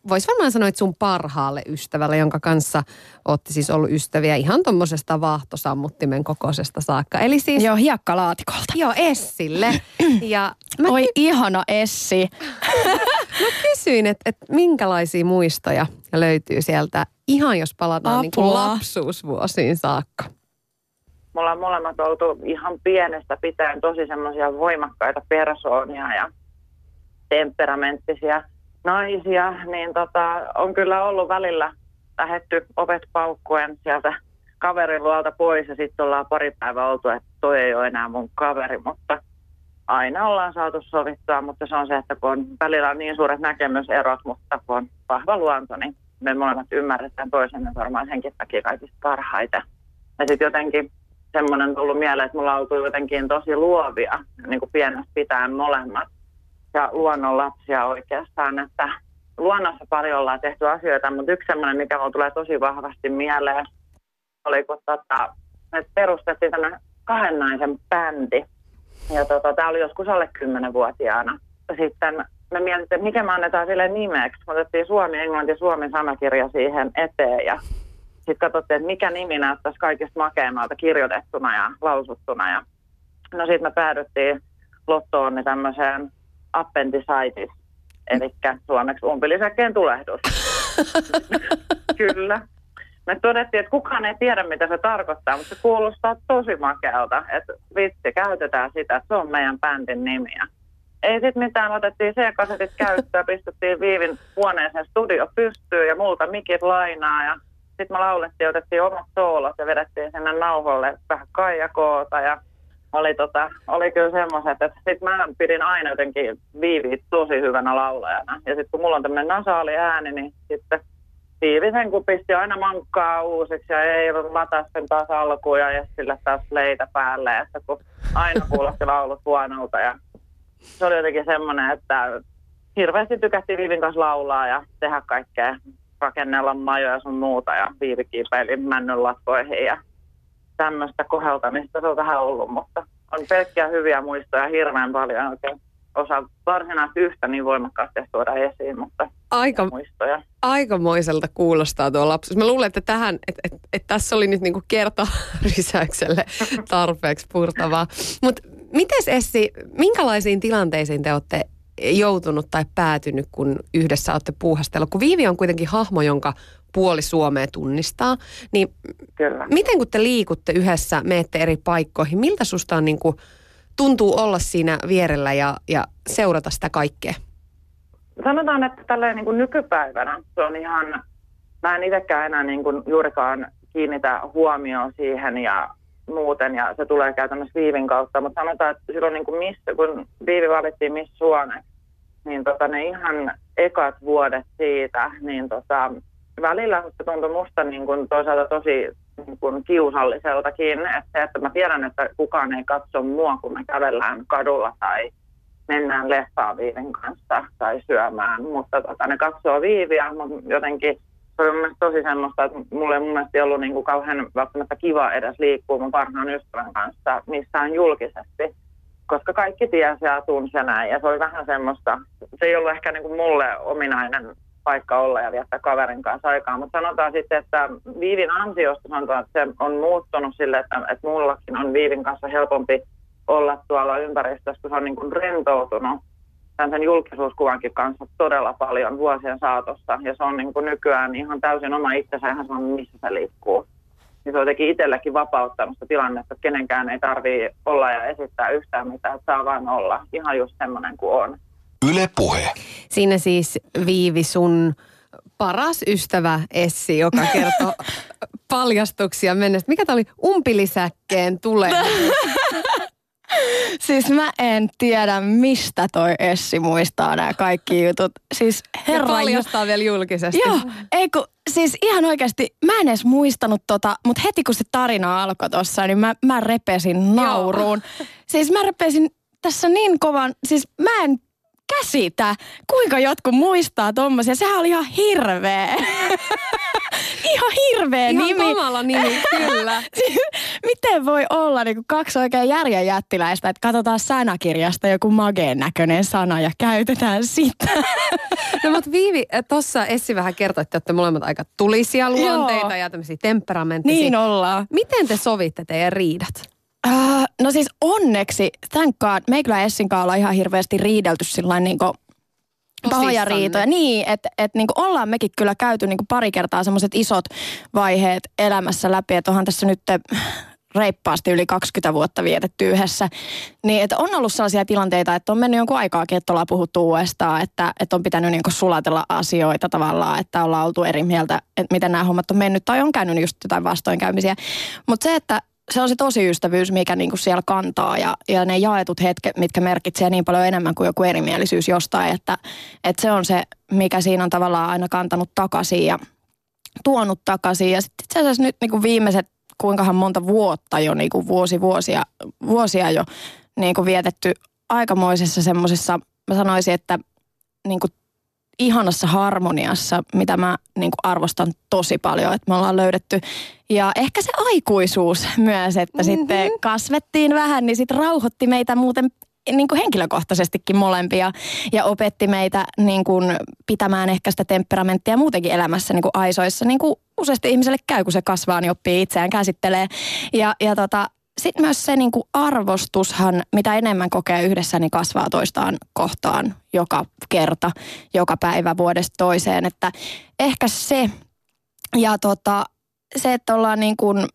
vois varmaan sanoa, että sun parhaalle ystävälle, jonka kanssa ootte siis ollut ystäviä ihan tuommoisesta vaahtosammuttimen kokoisesta saakka. Eli siis... Joo, hiekkalaatikolta. Joo, Essille. [clears throat] Ja mä Oi, ky- ihana Essi. [laughs] mä kysyin, että, että minkälaisia muistoja löytyy sieltä, ihan jos palataan niin kuin lapsuusvuosiin saakka me ollaan molemmat oltu ihan pienestä pitäen tosi semmoisia voimakkaita persoonia ja temperamenttisia naisia, niin tota, on kyllä ollut välillä lähetty ovet paukkuen sieltä kaverin luolta pois ja sitten ollaan pari päivää oltu, että toi ei ole enää mun kaveri, mutta aina ollaan saatu sovittua, mutta se on se, että kun on välillä on niin suuret näkemyserot, mutta kun on vahva luonto, niin me molemmat ymmärretään toisemme varmaan senkin takia kaikista parhaita. Ja sitten jotenkin semmoinen tullut mieleen, että mulla on ollut jotenkin tosi luovia, niin kuin pienestä pitäen molemmat. Ja luonnon lapsia oikeastaan, että luonnossa paljon ollaan tehty asioita, mutta yksi semmoinen, mikä mulla tulee tosi vahvasti mieleen, oli kun tota, me perustettiin tämmöinen kahden naisen bändi. Ja tota, tämä oli joskus alle kymmenenvuotiaana. Sitten me mietittiin, että mikä me annetaan sille nimeksi. Me otettiin Suomi, Englanti, Suomen sanakirja siihen eteen ja sitten katsottiin, että mikä nimi näyttäisi kaikista makeimmalta kirjoitettuna ja lausuttuna. Ja no sitten me päädyttiin Lottoon niin tämmöiseen appendicitis, eli suomeksi umpilisäkkeen tulehdus. [laughs] Kyllä. Me todettiin, että kukaan ei tiedä, mitä se tarkoittaa, mutta se kuulostaa tosi makealta. Että vitsi, käytetään sitä, että se on meidän bändin nimiä. Ei sitten mitään, otettiin C-kasetit käyttöön, pistettiin Viivin huoneeseen studio pystyyn ja multa mikit lainaa ja sitten me laulettiin, otettiin omat soolot ja vedettiin sinne nauholle vähän kaijakoota ja oli, tota, oli kyllä semmoiset, että sitten mä pidin aina jotenkin Viivi tosi hyvänä laulajana. Ja sitten kun mulla on tämmöinen nasaali ääni, niin sitten Viivi sen kun pisti aina mankkaa uusiksi ja ei lataa sen taas alkuun ja sille taas leitä päälle, että kun aina kuulosti laulut huonolta ja se oli jotenkin semmoinen, että hirveästi tykättiin Viivin kanssa laulaa ja tehdä kaikkea rakennella majoja sun muuta ja viivikiipeilin männyn latvoihin ja tämmöistä koheltamista se on vähän ollut, mutta on pelkkiä hyviä muistoja hirveän paljon oikein osa varsinaisesti yhtä niin voimakkaasti tuoda esiin, mutta Aika, muistoja. Aikamoiselta kuulostaa tuo lapsuus. Mä luulen, että tähän, että et, et tässä oli nyt niinku kerta [laughs] rysäykselle tarpeeksi purtavaa. Mutta miten Essi, minkälaisiin tilanteisiin te olette joutunut tai päätynyt, kun yhdessä olette puuhastellut? Kun Viivi on kuitenkin hahmo, jonka puoli Suomea tunnistaa, niin Kyllä. miten kun te liikutte yhdessä, menette eri paikkoihin, miltä susta on niin kuin tuntuu olla siinä vierellä ja, ja seurata sitä kaikkea? Sanotaan, että tälleen niin kuin nykypäivänä se on ihan, mä en itsekään enää niin kuin juurikaan kiinnitä huomioon siihen ja muuten ja se tulee käytännössä Viivin kautta, mutta sanotaan, että silloin niin kuin missä, kun Viivi valittiin Miss Suone, niin tota, ne ihan ekat vuodet siitä, niin tota, välillä se tuntui musta niin kuin toisaalta tosi niin kuin kiusalliseltakin, että se, että mä tiedän, että kukaan ei katso mua, kun me kävellään kadulla tai mennään leffaan Viivin kanssa tai syömään, mutta tota, ne katsoo Viiviä, mutta jotenkin se oli mun tosi semmoista, että mulle ei mun mielestä ollut niin kuin kauhean välttämättä kiva edes liikkua mun parhaan ystävän kanssa missään julkisesti, koska kaikki tiesi ja tunsi ja näin. Ja se oli vähän semmoista, se ei ollut ehkä niin kuin mulle ominainen paikka olla ja viettää kaverin kanssa aikaa, mutta sanotaan sitten, että Viivin ansiosta sanotaan, että se on muuttunut sille, että, että mullakin on Viivin kanssa helpompi olla tuolla ympäristössä, kun se on niin kuin rentoutunut sen julkisuuskuvankin kanssa todella paljon vuosien saatossa. Ja se on niin kuin nykyään ihan täysin oma itsensä, ihan sama missä se liikkuu. Niin se on jotenkin itsellekin vapauttanut sitä tilannetta, että kenenkään ei tarvii olla ja esittää yhtään mitään, että saa vain olla. Ihan just semmoinen kuin on. Yle Puhe. Siinä siis Viivi sun paras ystävä Essi, joka kertoo [laughs] paljastuksia mennessä. Mikä tämä oli? Umpilisäkkeen tulee. [laughs] [laughs] Siis mä en tiedä, mistä toi Essi muistaa nämä kaikki jutut. Siis Herra herra... paljastaa vielä julkisesti. Joo, ei kun, siis ihan oikeasti, mä en edes muistanut tota, mutta heti kun se tarina alkoi tossa, niin mä, mä repesin nauruun. Siis mä repesin tässä niin kovan, siis mä en käsitä, kuinka jotkut muistaa tommosia. Sehän oli ihan hirveä. [laughs] ihan hirveä Ihan nimi. kamala nimi, kyllä. [laughs] Miten voi olla niin kaksi oikein järjen jättiläistä, että katsotaan sanakirjasta joku mageen näköinen sana ja käytetään sitä. [laughs] No mutta Viivi, tuossa Essi vähän kertoi, että olette molemmat aika tulisia luonteita Joo. ja tämmöisiä temperamenttisia. niin ollaan. Miten te sovitte teidän riidat? Uh, no siis onneksi, thank God, me ei kyllä Essin kanssa olla ihan hirveästi riidelty sillä niin pahoja riitoja. Niin, että et niin ollaan mekin kyllä käyty niin pari kertaa semmoiset isot vaiheet elämässä läpi, että onhan tässä nyt reippaasti yli 20 vuotta vietetty yhdessä. Niin, että on ollut sellaisia tilanteita, että on mennyt jonkun aikaakin, että ollaan puhuttu uudestaan, että, että on pitänyt niin sulatella asioita tavallaan, että ollaan oltu eri mieltä, että miten nämä hommat on mennyt, tai on käynyt just jotain vastoinkäymisiä. Mutta se, että se on se tosi ystävyys, mikä niinku siellä kantaa ja, ja ne jaetut hetket, mitkä merkitsee niin paljon enemmän kuin joku erimielisyys jostain, että, että se on se, mikä siinä on tavallaan aina kantanut takaisin ja tuonut takaisin. Ja sitten itse asiassa nyt niinku viimeiset kuinkahan monta vuotta jo, niinku vuosi vuosia, vuosia jo niinku vietetty aikamoisessa semmoisessa, mä sanoisin, että niinku ihanassa harmoniassa, mitä mä niin kuin arvostan tosi paljon, että me ollaan löydetty. Ja ehkä se aikuisuus myös, että mm-hmm. sitten kasvettiin vähän, niin sitten rauhoitti meitä muuten niin kuin henkilökohtaisestikin molempia ja opetti meitä niin kuin pitämään ehkä sitä temperamenttia muutenkin elämässä niin kuin aisoissa. Niin kuin useasti ihmiselle käy, kun se kasvaa, niin oppii itseään käsittelee. Ja, ja tota, sitten myös se niin kuin arvostushan, mitä enemmän kokee yhdessä, niin kasvaa toistaan kohtaan joka kerta, joka päivä vuodesta toiseen. Että ehkä se ja tota, se, että ollaan niin kuin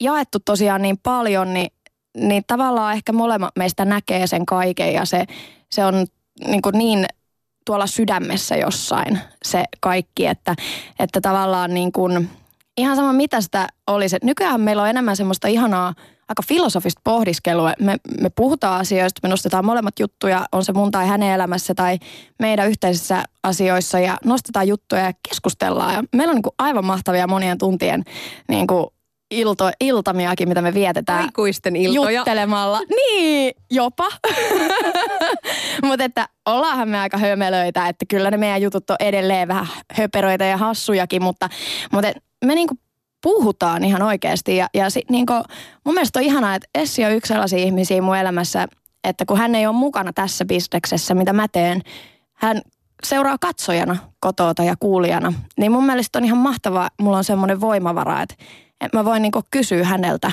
jaettu tosiaan niin paljon, niin, niin tavallaan ehkä molemmat meistä näkee sen kaiken ja se, se on niin, kuin niin tuolla sydämessä jossain se kaikki, että, että tavallaan niin kuin, ihan sama mitä sitä olisi. Nykyään meillä on enemmän semmoista ihanaa aika filosofista pohdiskelua. Me, me puhutaan asioista, me nostetaan molemmat juttuja, on se mun tai hänen elämässä tai meidän yhteisissä asioissa ja nostetaan juttuja ja keskustellaan. Ja meillä on niin kuin aivan mahtavia monien tuntien niin kuin ilto, iltamiakin, mitä me vietetään Aikuisten iltoja. juttelemalla. Niin, jopa. [laughs] Mutta että ollaanhan me aika hömelöitä, että kyllä ne meidän jutut on edelleen vähän höperöitä ja hassujakin, mutta, mutta me niinku puhutaan ihan oikeasti. Ja, ja sit niinku, mun mielestä on ihanaa, että Essi on yksi sellaisia ihmisiä mun elämässä, että kun hän ei ole mukana tässä bisneksessä, mitä mä teen, hän seuraa katsojana kotoota ja kuulijana. Niin mun mielestä on ihan mahtavaa, mulla on semmoinen voimavara, että, että mä voin niinku kysyä häneltä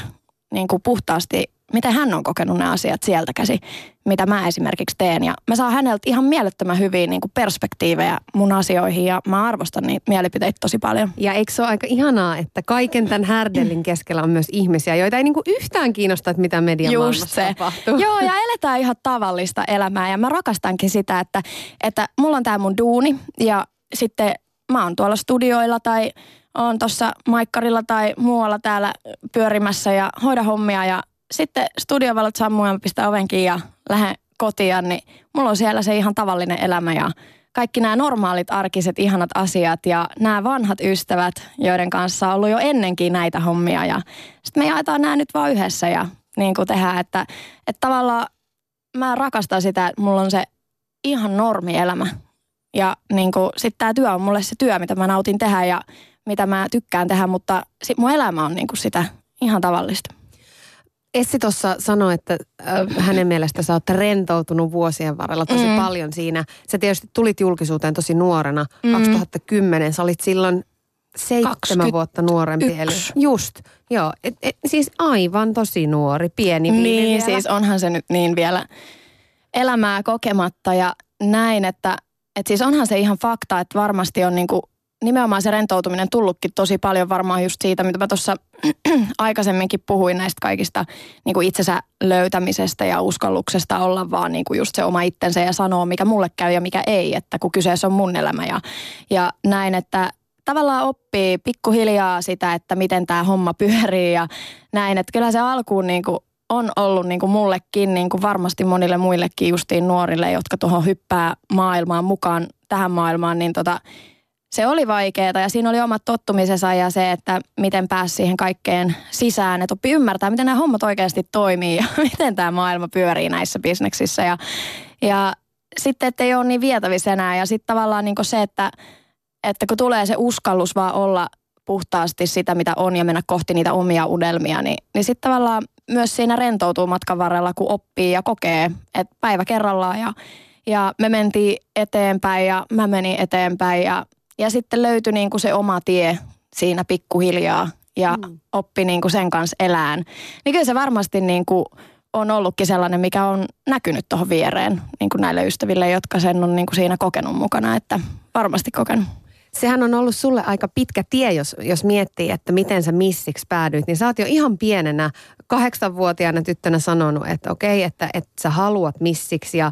niinku puhtaasti miten hän on kokenut ne asiat sieltä käsi, mitä mä esimerkiksi teen. Ja mä saan häneltä ihan mielettömän hyviä niin kuin perspektiivejä mun asioihin ja mä arvostan niitä mielipiteitä tosi paljon. Ja eikö se ole aika ihanaa, että kaiken tämän härdellin keskellä on myös ihmisiä, joita ei niinku yhtään kiinnosta, että mitä median Just se. tapahtuu. Joo, ja [laughs] eletään ihan tavallista elämää ja mä rakastankin sitä, että, että mulla on tää mun duuni ja sitten mä oon tuolla studioilla tai oon tuossa maikkarilla tai muualla täällä pyörimässä ja hoida hommia ja sitten studiovalot sammuu ja mä pistän ovenkin ja lähden kotiin, niin mulla on siellä se ihan tavallinen elämä ja kaikki nämä normaalit arkiset ihanat asiat ja nämä vanhat ystävät, joiden kanssa on ollut jo ennenkin näitä hommia ja sitten me jaetaan nämä nyt vaan yhdessä ja niin kuin tehdään, että, että tavallaan mä rakastan sitä, että mulla on se ihan normielämä ja niin kuin, sitten tämä työ on mulle se työ, mitä mä nautin tehdä ja mitä mä tykkään tehdä, mutta sit mun elämä on niin kuin sitä ihan tavallista. Essi tuossa sanoi, että äh, hänen mielestä sä oot rentoutunut vuosien varrella tosi mm. paljon siinä. Sä tietysti tulit julkisuuteen tosi nuorena, mm. 2010. Sä olit silloin seitsemän 21. vuotta nuorempi. Eli just, joo. Et, et, siis aivan tosi nuori, pieni Niin, vielä. siis onhan se nyt niin vielä elämää kokematta ja näin, että, että siis onhan se ihan fakta, että varmasti on niinku nimenomaan se rentoutuminen tullutkin tosi paljon varmaan just siitä, mitä mä tuossa [clears throat] aikaisemminkin puhuin näistä kaikista niin kuin itsensä löytämisestä ja uskalluksesta olla vaan niin kuin just se oma itsensä ja sanoa, mikä mulle käy ja mikä ei, että kun kyseessä on mun elämä. Ja, ja näin, että tavallaan oppii pikkuhiljaa sitä, että miten tämä homma pyörii ja näin, että kyllä se alkuun niin kuin on ollut niin kuin mullekin, niin kuin varmasti monille muillekin justiin nuorille, jotka tuohon hyppää maailmaan mukaan, tähän maailmaan, niin tota, se oli vaikeaa ja siinä oli omat tottumisensa ja se, että miten pääsi siihen kaikkeen sisään, että oppi ymmärtää, miten nämä hommat oikeasti toimii ja [laughs] miten tämä maailma pyörii näissä bisneksissä. Ja, ja sitten, että ei ole niin vietävissä enää. Ja sitten tavallaan niin se, että, että kun tulee se uskallus vaan olla puhtaasti sitä, mitä on ja mennä kohti niitä omia unelmia, niin, niin sitten tavallaan myös siinä rentoutuu matkan varrella, kun oppii ja kokee, että päivä kerrallaan ja, ja me mentiin eteenpäin ja mä menin eteenpäin ja, ja sitten löytyi niin kuin se oma tie siinä pikkuhiljaa ja mm. oppi niin kuin sen kanssa elään. Niin kyllä se varmasti niin kuin on ollutkin sellainen, mikä on näkynyt tuohon viereen niin kuin näille ystäville, jotka sen on niin kuin siinä kokenut mukana, että varmasti kokenut. Sehän on ollut sulle aika pitkä tie, jos, jos miettii, että miten sä missiksi päädyit. Niin sä oot jo ihan pienenä, kahdeksanvuotiaana tyttönä sanonut, että okei, että, että sä haluat missiksi. Ja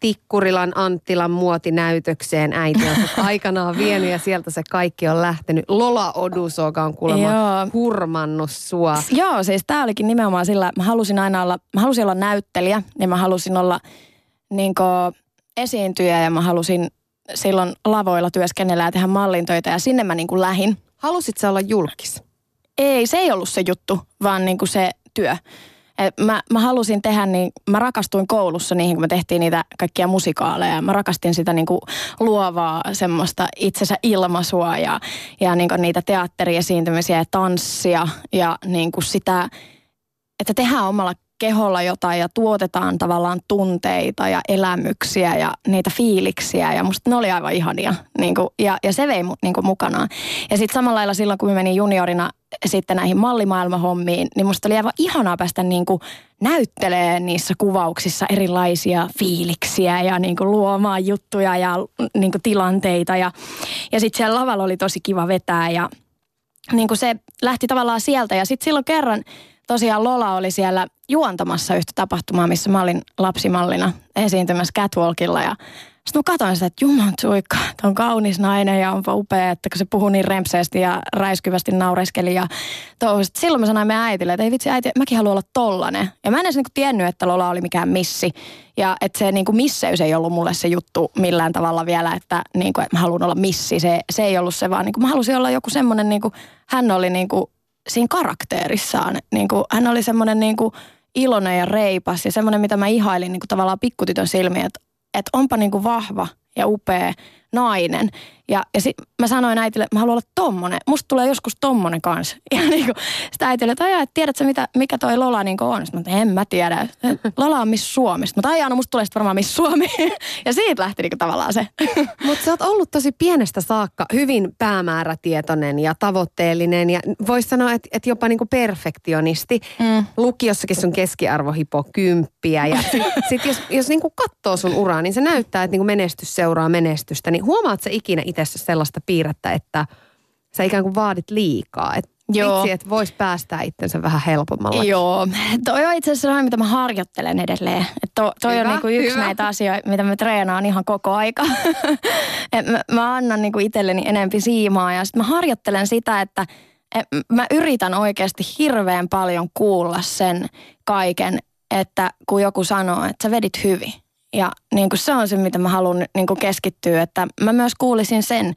Tikkurilan Anttilan muotinäytökseen äiti on [laughs] aikanaan vienyt ja sieltä se kaikki on lähtenyt. Lola Odusoga on kuulemma Joo. hurmannut sua. Joo, siis tämä olikin nimenomaan sillä, mä halusin aina olla, mä halusin olla näyttelijä ja mä halusin olla niin esiintyjä ja mä halusin silloin lavoilla työskennellä ja tehdä mallintöitä ja sinne mä niin kuin lähin. Halusit sä olla julkis? Ei, se ei ollut se juttu, vaan niin kuin se työ. Et mä, mä halusin tehdä niin, mä rakastuin koulussa niihin, kun me tehtiin niitä kaikkia musikaaleja. Mä rakastin sitä niin kuin luovaa semmoista itsensä ilmaisua ja, ja niin kuin niitä teatteriesiintymisiä ja tanssia ja niin kuin sitä, että tehdään omalla keholla jotain ja tuotetaan tavallaan tunteita ja elämyksiä ja niitä fiiliksiä. Ja musta ne oli aivan ihania niin kuin, ja, ja se vei niin kuin mukanaan. Ja sitten samalla lailla silloin, kun mä menin juniorina sitten näihin mallimaailmahommiin, niin musta oli aivan ihanaa päästä niin kuin näyttelee niissä kuvauksissa erilaisia fiiliksiä ja niin kuin luomaan juttuja ja niin kuin tilanteita. Ja, ja sitten siellä lavalla oli tosi kiva vetää ja niin kuin se lähti tavallaan sieltä. Ja sitten silloin kerran tosiaan Lola oli siellä juontamassa yhtä tapahtumaa, missä mä olin lapsimallina esiintymässä catwalkilla ja sitten mä katsoin sitä, että juman suikka, on kaunis nainen ja onpa upea, että kun se puhuu niin rempseesti ja räiskyvästi naureskeli ja touhusi. Silloin mä sanoin meidän äitille, että ei vitsi äiti, mäkin haluan olla tollanen. Ja mä en edes niinku tiennyt, että Lola oli mikään missi. Ja että se niinku misseys ei ollut mulle se juttu millään tavalla vielä, että, niinku, että mä haluan olla missi. Se, se ei ollut se, vaan niinku, mä halusin olla joku semmoinen, niinku, hän oli niinku siinä karakteerissaan. Niinku, hän oli semmoinen niinku iloinen ja reipas ja semmoinen, mitä mä ihailin niinku tavallaan pikkutytön silmiin, että että onpa niin kuin vahva ja upea nainen. Ja, ja sit mä sanoin äitille, että mä haluan olla tommonen. Musta tulee joskus tommonen kanssa. [laughs] Ja niinku, sitä äitille, että ajaa, että tiedätkö mitä, mikä toi Lola niinku on? Sitten mä, en mä tiedä. [laughs] Lola on Miss. Sitten mä ajaa, no musta tulee sitten varmaan Miss Suomi. [laughs] ja siitä lähti niinku tavallaan se. Mutta sä oot ollut tosi pienestä saakka hyvin päämäärätietoinen ja tavoitteellinen ja voisi sanoa, että et jopa niinku perfektionisti. Mm. Lukiossakin sun keskiarvo hipo kymppiä ja sit, sit jos, jos niinku katsoo sun uraa, niin se näyttää, että niinku menestys seuraa menestystä. Niin huomaat sä ikinä itse sellaista piirrettä, että sä ikään kuin vaadit liikaa. Että Joo. Vitsi, että voisi päästää itsensä vähän helpommalla. Joo, toi on itse asiassa mitä mä harjoittelen edelleen. Et to, toi hyvä, on niinku yksi hyvä. näitä asioita, mitä mä treenaan ihan koko aika. [laughs] et mä, mä annan niinku itselleni enempi siimaa ja sitten mä harjoittelen sitä, että et mä yritän oikeasti hirveän paljon kuulla sen kaiken, että kun joku sanoo, että sä vedit hyvin. Ja niin kuin se on se, mitä mä haluan niin kuin keskittyä, että mä myös kuulisin sen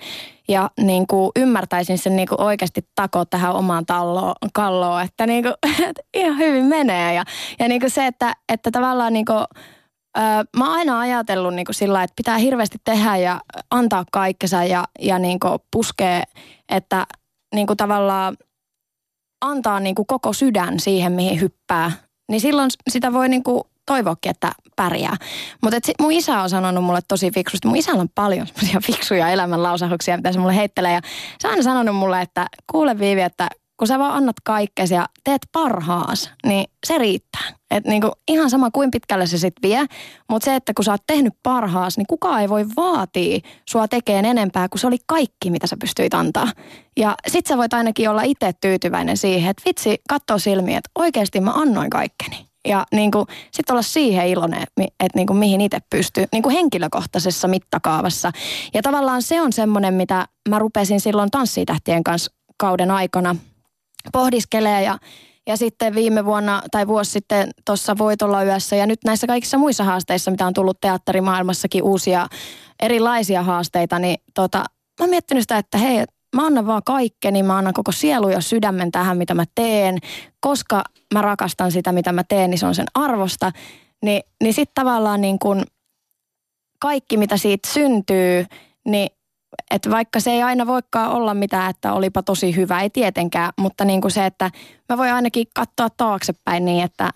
ja niin kuin ymmärtäisin sen niin kuin oikeasti takoa tähän omaan talloon, kalloon, että, [laughs] niin kuin, että ihan hyvin menee. Ja, ja niin kuin se, että, että tavallaan niin kuin, ö, mä oon aina ajatellut niin kuin sillä että pitää hirveästi tehdä ja antaa kaikkensa ja, ja niin kuin puskee, että niin kuin tavallaan antaa niin kuin koko sydän siihen, mihin hyppää. Niin silloin sitä voi niin kuin toivoakin, että pärjää. Mutta mun isä on sanonut mulle tosi fiksusti. Mun isällä on paljon semmoisia [laughs] fiksuja elämänlausahuksia, mitä se mulle heittelee. Ja se on aina sanonut mulle, että kuule Viivi, että kun sä vaan annat kaikkesi ja teet parhaas, niin se riittää. Et niinku ihan sama kuin pitkälle se sitten vie, mutta se, että kun sä oot tehnyt parhaas, niin kukaan ei voi vaatia sua tekemään enempää, kuin se oli kaikki, mitä sä pystyit antaa. Ja sit sä voit ainakin olla itse tyytyväinen siihen, että vitsi, katsoo silmiin, että oikeasti mä annoin kaikkeni. Ja niin kuin, sitten olla siihen iloinen, että niin kuin, mihin itse pystyy niin kuin henkilökohtaisessa mittakaavassa. Ja tavallaan se on semmoinen, mitä mä rupesin silloin tanssitähtien kanssa kauden aikana pohdiskelee ja ja sitten viime vuonna tai vuosi sitten tuossa Voitolla yössä ja nyt näissä kaikissa muissa haasteissa, mitä on tullut teatterimaailmassakin uusia erilaisia haasteita, niin tota, mä oon miettinyt sitä, että hei, mä annan vaan kaikkeni, mä annan koko sielu ja sydämen tähän, mitä mä teen, koska mä rakastan sitä, mitä mä teen, niin se on sen arvosta. Ni, niin sitten tavallaan niin kun kaikki, mitä siitä syntyy, niin että vaikka se ei aina voikaan olla mitään, että olipa tosi hyvä, ei tietenkään, mutta niin kuin se, että mä voin ainakin katsoa taaksepäin niin, että,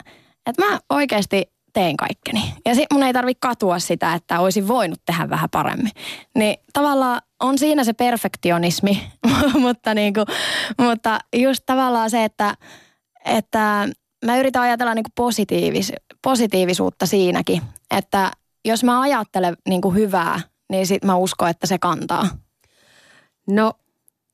että mä oikeasti teen kaikkeni. Ja sit mun ei tarvi katua sitä, että olisin voinut tehdä vähän paremmin. Niin tavallaan on siinä se perfektionismi, [laughs] mutta, niin kuin, mutta just tavallaan se, että, että mä yritän ajatella niin kuin positiivis, positiivisuutta siinäkin, että jos mä ajattelen niin kuin hyvää, niin sit mä uskon, että se kantaa. No,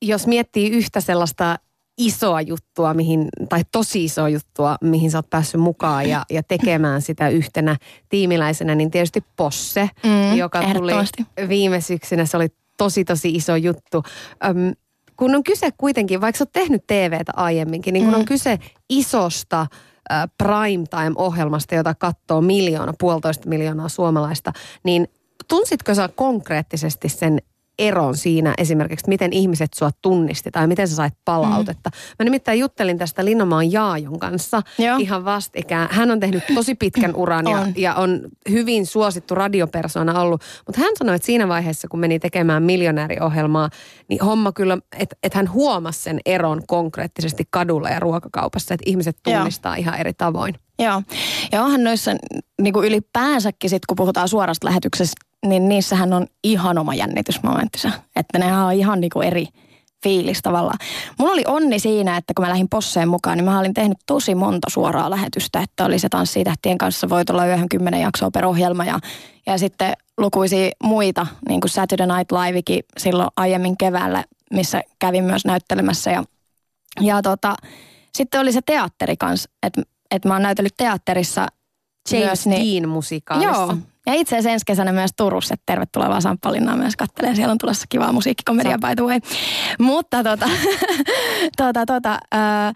jos miettii yhtä sellaista isoa juttua, mihin, tai tosi isoa juttua, mihin sä oot päässyt mukaan ja, ja tekemään sitä yhtenä tiimiläisenä, niin tietysti Posse, mm, joka tuli viime syksynä. Se oli tosi tosi iso juttu. Öm, kun on kyse kuitenkin, vaikka sä oot tehnyt TVtä aiemminkin, niin kun mm. on kyse isosta äh, primetime-ohjelmasta, jota katsoo miljoona, puolitoista miljoonaa suomalaista, niin tunsitko sä konkreettisesti sen eron siinä esimerkiksi, miten ihmiset sua tunnisti tai miten sä sait palautetta. Mm. Mä nimittäin juttelin tästä Linnomaan Jaajon kanssa Joo. ihan vastikään. Hän on tehnyt tosi pitkän uran ja, on. ja on hyvin suosittu radiopersona ollut. Mutta hän sanoi, että siinä vaiheessa, kun meni tekemään miljonääriohjelmaa, niin homma kyllä, että et hän huomasi sen eron konkreettisesti kadulla ja ruokakaupassa, että ihmiset tunnistaa Joo. ihan eri tavoin. Joo, ja onhan noissa niin kuin ylipäänsäkin sit, kun puhutaan suorasta lähetyksestä, niin niissähän on ihan oma jännitysmomenttinsa. Että ne on ihan niinku eri fiilis tavallaan. Mulla oli onni siinä, että kun mä lähdin Posseen mukaan, niin mä olin tehnyt tosi monta suoraa lähetystä. Että oli se Tanssitähtien kanssa, voit olla yöhön kymmenen jaksoa per ohjelma ja, ja sitten lukuisia muita, niin kuin Saturday Night Livekin silloin aiemmin keväällä, missä kävin myös näyttelemässä. Ja, ja tota, sitten oli se teatteri kanssa, että, että mä oon näytellyt teatterissa James myös, niin, Dean musikaalissa. Joo, ja itse asiassa ensi kesänä myös Turussa, että tervetuloa vaan Samppalinaan myös kattelemaan. Siellä on tulossa kivaa musiikkikomedia by the way. Mutta tota, [laughs] tota, tota, äh,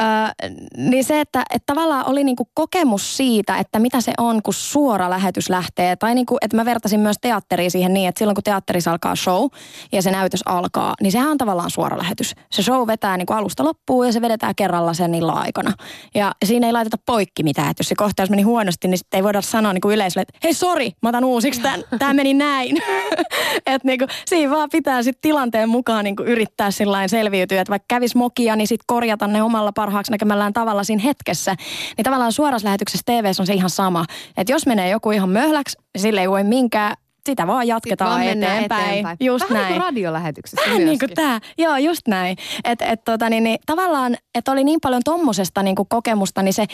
Öö, niin se, että, että tavallaan oli niinku kokemus siitä, että mitä se on, kun suora lähetys lähtee. Tai niinku, että mä vertasin myös teatteriin siihen niin, että silloin kun teatterissa alkaa show ja se näytös alkaa, niin sehän on tavallaan suora lähetys. Se show vetää niinku alusta loppuun ja se vedetään kerralla sen illan aikana. Ja siinä ei laiteta poikki mitään. Että jos se kohtaus meni huonosti, niin sitten ei voida sanoa niinku yleisölle, että hei sori, mä otan uusiksi, tämä meni näin. [laughs] että niinku, siinä vaan pitää sitten tilanteen mukaan niinku yrittää sillä selviytyä, että vaikka kävis mokia, niin sitten korjata ne omalla parhaaksi näkemällään tavalla siinä hetkessä. Niin tavallaan suorassa lähetyksessä TV on se ihan sama. Että jos menee joku ihan möhläksi, niin sille ei voi minkään sitä vaan jatketaan vaan eteenpäin. eteenpäin. Just Vähän näin. niin kuin radiolähetyksessä Vähän [laughs] niin kuin tämä. Joo, just näin. Et, et, tota, niin, niin, tavallaan, että oli niin paljon tommosesta niin kuin kokemusta, niin se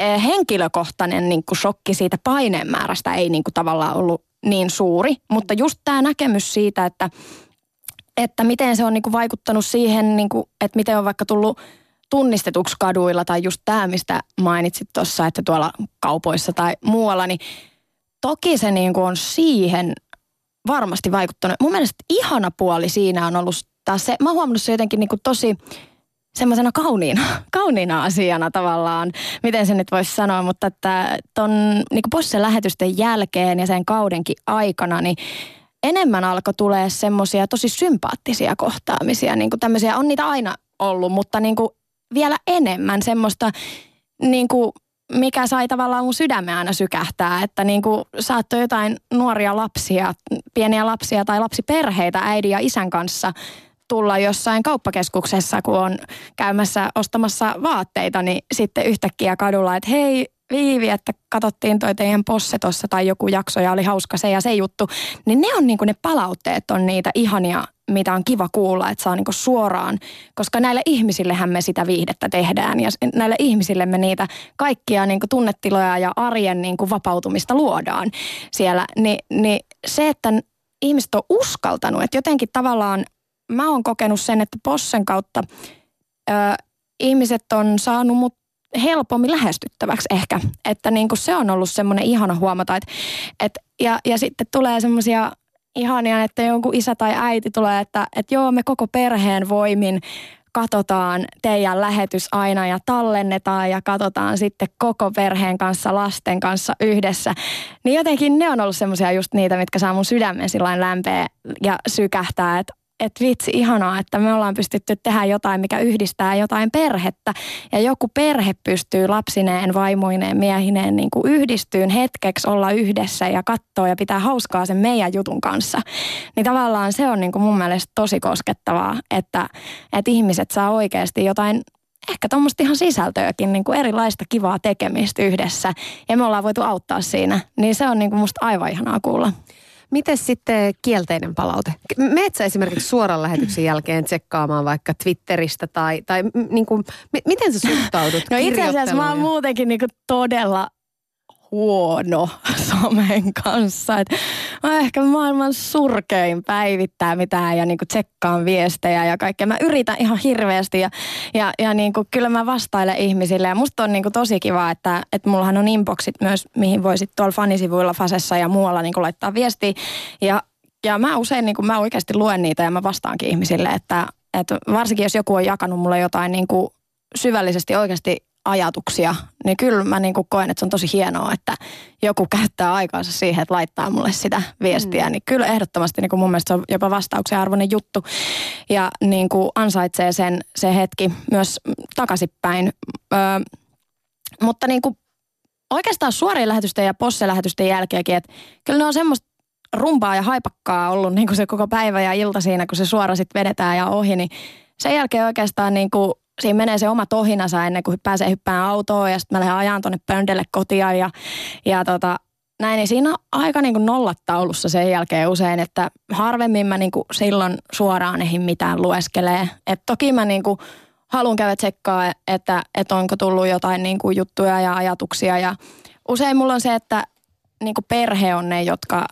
henkilökohtainen niin kuin shokki siitä paineen määrästä ei niin kuin tavallaan ollut niin suuri. Mutta just tämä näkemys siitä, että, että miten se on niin kuin vaikuttanut siihen, niin kuin, että miten on vaikka tullut tunnistetuksi kaduilla tai just tämä, mistä mainitsit tuossa, että tuolla kaupoissa tai muualla, niin toki se niin kuin on siihen varmasti vaikuttanut. Mun mielestä ihana puoli siinä on ollut taas se, mä oon huomannut se jotenkin niin kuin tosi semmoisena kauniina, [laughs] kauniina asiana tavallaan, miten se nyt voisi sanoa, mutta että ton niin Possen lähetysten jälkeen ja sen kaudenkin aikana, niin enemmän alkoi tulee semmoisia tosi sympaattisia kohtaamisia, niin kuin tämmöisiä, on niitä aina ollut, mutta niin kuin vielä enemmän semmoista, niin kuin, mikä sai tavallaan mun sydämen aina sykähtää, että niin kuin saattoi jotain nuoria lapsia, pieniä lapsia tai lapsiperheitä äidin ja isän kanssa tulla jossain kauppakeskuksessa, kun on käymässä ostamassa vaatteita, niin sitten yhtäkkiä kadulla, että hei Viivi, että katsottiin toi teidän posse tuossa tai joku jakso ja oli hauska se ja se juttu. Niin ne on niinku ne palautteet on niitä ihania, mitä on kiva kuulla, että saa niinku suoraan, koska näille ihmisillehän me sitä viihdettä tehdään ja näille ihmisille me niitä kaikkia niinku tunnetiloja ja arjen niinku vapautumista luodaan siellä. Ni, niin se, että ihmiset on uskaltanut, että jotenkin tavallaan mä oon kokenut sen, että possen kautta ö, ihmiset on saanut mut helpommin lähestyttäväksi ehkä. Että niin kuin se on ollut semmoinen ihana huomata. Että, et, ja, ja sitten tulee semmoisia ihania, että jonkun isä tai äiti tulee, että, että joo, me koko perheen voimin katsotaan teidän lähetys aina ja tallennetaan ja katsotaan sitten koko perheen kanssa, lasten kanssa yhdessä. Niin jotenkin ne on ollut semmoisia just niitä, mitkä saa mun sydämen sillä lämpeä ja sykähtää, että että vitsi ihanaa, että me ollaan pystytty tehdä jotain, mikä yhdistää jotain perhettä. Ja joku perhe pystyy lapsineen, vaimoineen, miehineen niin kuin yhdistyyn hetkeksi olla yhdessä ja katsoa ja pitää hauskaa sen meidän jutun kanssa. Niin tavallaan se on niin kuin mun mielestä tosi koskettavaa, että, että ihmiset saa oikeasti jotain ehkä tuommoista ihan sisältöäkin, niin kuin erilaista kivaa tekemistä yhdessä. Ja me ollaan voitu auttaa siinä. Niin se on niin kuin musta aivan ihanaa kuulla. Miten sitten kielteinen palaute? Meet sä esimerkiksi suoran lähetyksen jälkeen tsekkaamaan vaikka Twitteristä tai, tai niin kuin, m- miten sä suhtaudut No itse asiassa mä oon muutenkin niin kuin todella huono [laughs] somen kanssa. Et mä ehkä maailman surkein päivittää mitään ja niinku tsekkaan viestejä ja kaikkea. Mä yritän ihan hirveästi ja, ja, ja niinku, kyllä mä vastailen ihmisille. Ja musta on niinku tosi kiva, että, että mullahan on inboxit myös, mihin voisit tuolla fanisivuilla Fasessa ja muualla niinku laittaa viestiä. Ja, ja mä usein niinku, mä oikeasti luen niitä ja mä vastaankin ihmisille, että, että varsinkin jos joku on jakanut mulle jotain niinku syvällisesti oikeasti ajatuksia, niin kyllä mä niin kuin koen, että se on tosi hienoa, että joku [laughs] käyttää aikaansa siihen, että laittaa mulle sitä viestiä. Mm. Niin kyllä ehdottomasti niin kuin mun mielestä se on jopa vastauksen arvoinen juttu ja niin kuin ansaitsee sen se hetki myös takaisinpäin. Öö, mutta niin kuin oikeastaan suorien lähetysten ja posse-lähetysten jälkeenkin, että kyllä ne on semmoista rumpaa ja haipakkaa ollut niin kuin se koko päivä ja ilta siinä, kun se suora sitten vedetään ja ohi, niin sen jälkeen oikeastaan niin kuin siinä menee se oma tohinansa ennen kuin pääsee hyppään autoon ja sitten mä lähden ajan tuonne pöndelle kotia ja, ja tota, näin, niin siinä on aika niin kuin nollataulussa sen jälkeen usein, että harvemmin mä niin kuin silloin suoraan ehin mitään lueskelee. Et toki mä niin kuin haluan käydä tsekkaa, että, että onko tullut jotain niin kuin juttuja ja ajatuksia ja usein mulla on se, että niin kuin perhe on ne, jotka,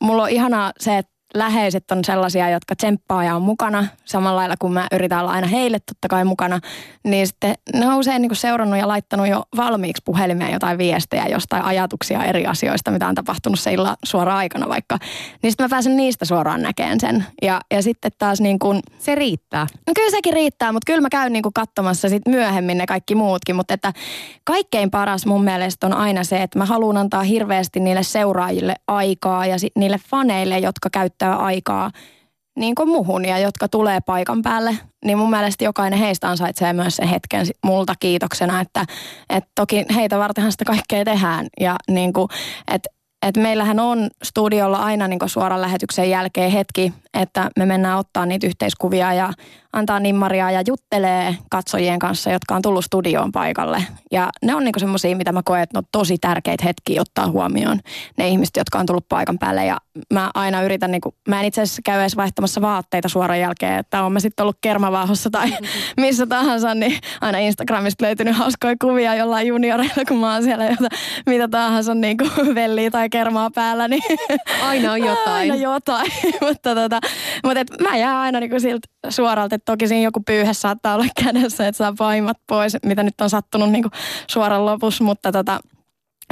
mulla on ihanaa se, että läheiset on sellaisia, jotka tsemppaa ja on mukana, samalla lailla kuin mä yritän olla aina heille totta kai mukana, niin sitten ne on usein niin seurannut ja laittanut jo valmiiksi puhelimeen jotain viestejä, jostain ajatuksia eri asioista, mitä on tapahtunut se illan suoraan aikana vaikka. Niin sitten mä pääsen niistä suoraan näkeen sen. Ja, ja sitten taas niin kuin... Se riittää. No kyllä sekin riittää, mutta kyllä mä käyn niin kuin katsomassa sit myöhemmin ne kaikki muutkin, mutta että kaikkein paras mun mielestä on aina se, että mä haluan antaa hirveästi niille seuraajille aikaa ja sit niille faneille, jotka käyttää aikaa niin kuin muhun ja jotka tulee paikan päälle, niin mun mielestä jokainen heistä ansaitsee myös sen hetken multa kiitoksena, että, että toki heitä vartenhan sitä kaikkea tehdään ja niin kuin, että et meillähän on studiolla aina niin suoran lähetyksen jälkeen hetki, että me mennään ottaa niitä yhteiskuvia ja antaa nimmaria ja juttelee katsojien kanssa, jotka on tullut studioon paikalle. Ja ne on niinku semmoisia, mitä mä koen, että on tosi tärkeitä hetkiä ottaa huomioon. Ne ihmiset, jotka on tullut paikan päälle. Ja mä aina yritän, niinku, mä en itse asiassa käy edes vaihtamassa vaatteita suoran jälkeen, että on mä sitten ollut kermavaahossa tai [laughs] missä tahansa, niin aina Instagramista löytynyt hauskoja kuvia jollain junioreilla, kun mä oon siellä jota, mitä tahansa niinku [laughs] velliä tai kermaa päällä. Niin [laughs] aina on jotain. Aina jotain, [laughs] mutta tota, mutta et mä jään aina niinku siltä suoralta, että toki siinä joku pyyhe saattaa olla [laughs] kädessä, että saa paimat pois, mitä nyt on sattunut niinku suoran lopussa, mutta tota,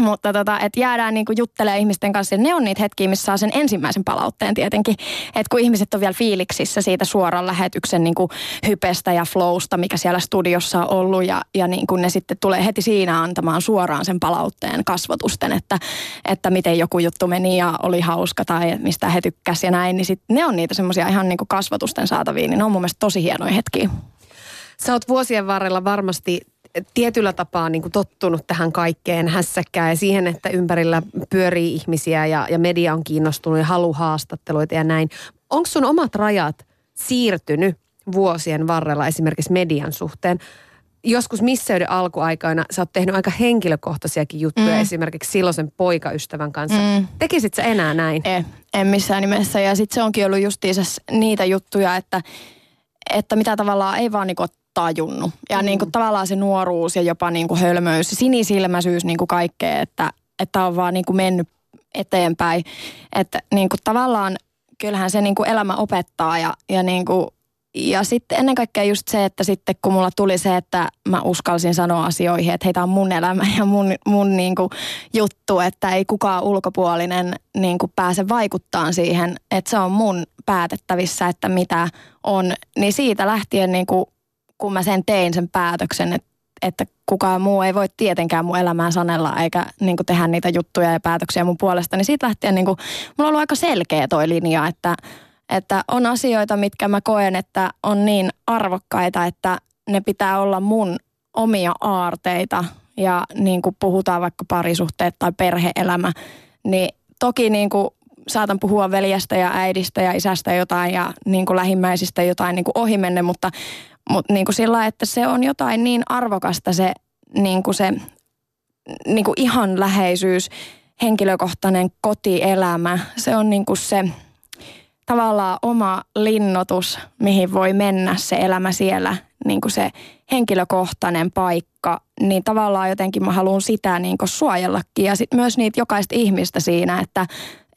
mutta tota, että jäädään niinku juttelemaan ihmisten kanssa. Ja ne on niitä hetkiä, missä saa sen ensimmäisen palautteen tietenkin. Että kun ihmiset on vielä fiiliksissä siitä suoran lähetyksen niinku hypestä ja flowsta, mikä siellä studiossa on ollut. Ja, ja niinku ne sitten tulee heti siinä antamaan suoraan sen palautteen kasvotusten, että, että miten joku juttu meni ja oli hauska tai mistä he tykkäsivät ja näin. Niin sit ne on niitä semmoisia ihan niinku kasvotusten saataviin. Niin ne on mun mielestä tosi hienoja hetkiä. Sä oot vuosien varrella varmasti tietyllä tapaa niin kuin tottunut tähän kaikkeen hässäkkään ja siihen, että ympärillä pyörii ihmisiä ja, ja media on kiinnostunut ja halu haastatteluita ja näin. Onko sun omat rajat siirtynyt vuosien varrella esimerkiksi median suhteen? Joskus misseyden alkuaikoina sä oot tehnyt aika henkilökohtaisiakin juttuja mm. esimerkiksi silloisen poikaystävän kanssa. Mm. Tekisit sä enää näin? En, en missään nimessä. Ja sitten se onkin ollut justiinsa niitä juttuja, että, että mitä tavallaan ei vaan niinku tajunnut. Ja mm. niin kuin tavallaan se nuoruus ja jopa niin kuin hölmöys, sinisilmäisyys niin kuin kaikkea, että, että on vaan niin kuin mennyt eteenpäin. Että niin kuin tavallaan kyllähän se niin kuin elämä opettaa ja, ja niin kuin ja sitten ennen kaikkea just se, että sitten kun mulla tuli se, että mä uskalsin sanoa asioihin, että heitä on mun elämä ja mun, mun niin kuin juttu, että ei kukaan ulkopuolinen niin kuin pääse vaikuttaa siihen, että se on mun päätettävissä, että mitä on. Niin siitä lähtien niin kuin kun mä sen tein sen päätöksen, että, että kukaan muu ei voi tietenkään mun elämää sanella eikä niin tehdä niitä juttuja ja päätöksiä mun puolesta, niin siitä lähtien niin kuin, mulla on ollut aika selkeä toi linja, että, että on asioita, mitkä mä koen, että on niin arvokkaita, että ne pitää olla mun omia aarteita ja niin kuin puhutaan vaikka parisuhteet tai perheelämä, niin toki niin kuin saatan puhua veljestä ja äidistä ja isästä jotain ja niin kuin lähimmäisistä jotain niin kuin ohimenne, mutta mutta niin sillä että se on jotain niin arvokasta se, niin kuin se niin kuin ihan läheisyys, henkilökohtainen kotielämä. Se on niin kuin se tavallaan oma linnotus, mihin voi mennä se elämä siellä, niin kuin se henkilökohtainen paikka, niin tavallaan jotenkin mä haluan sitä niin kuin suojellakin ja sit myös niitä jokaista ihmistä siinä, että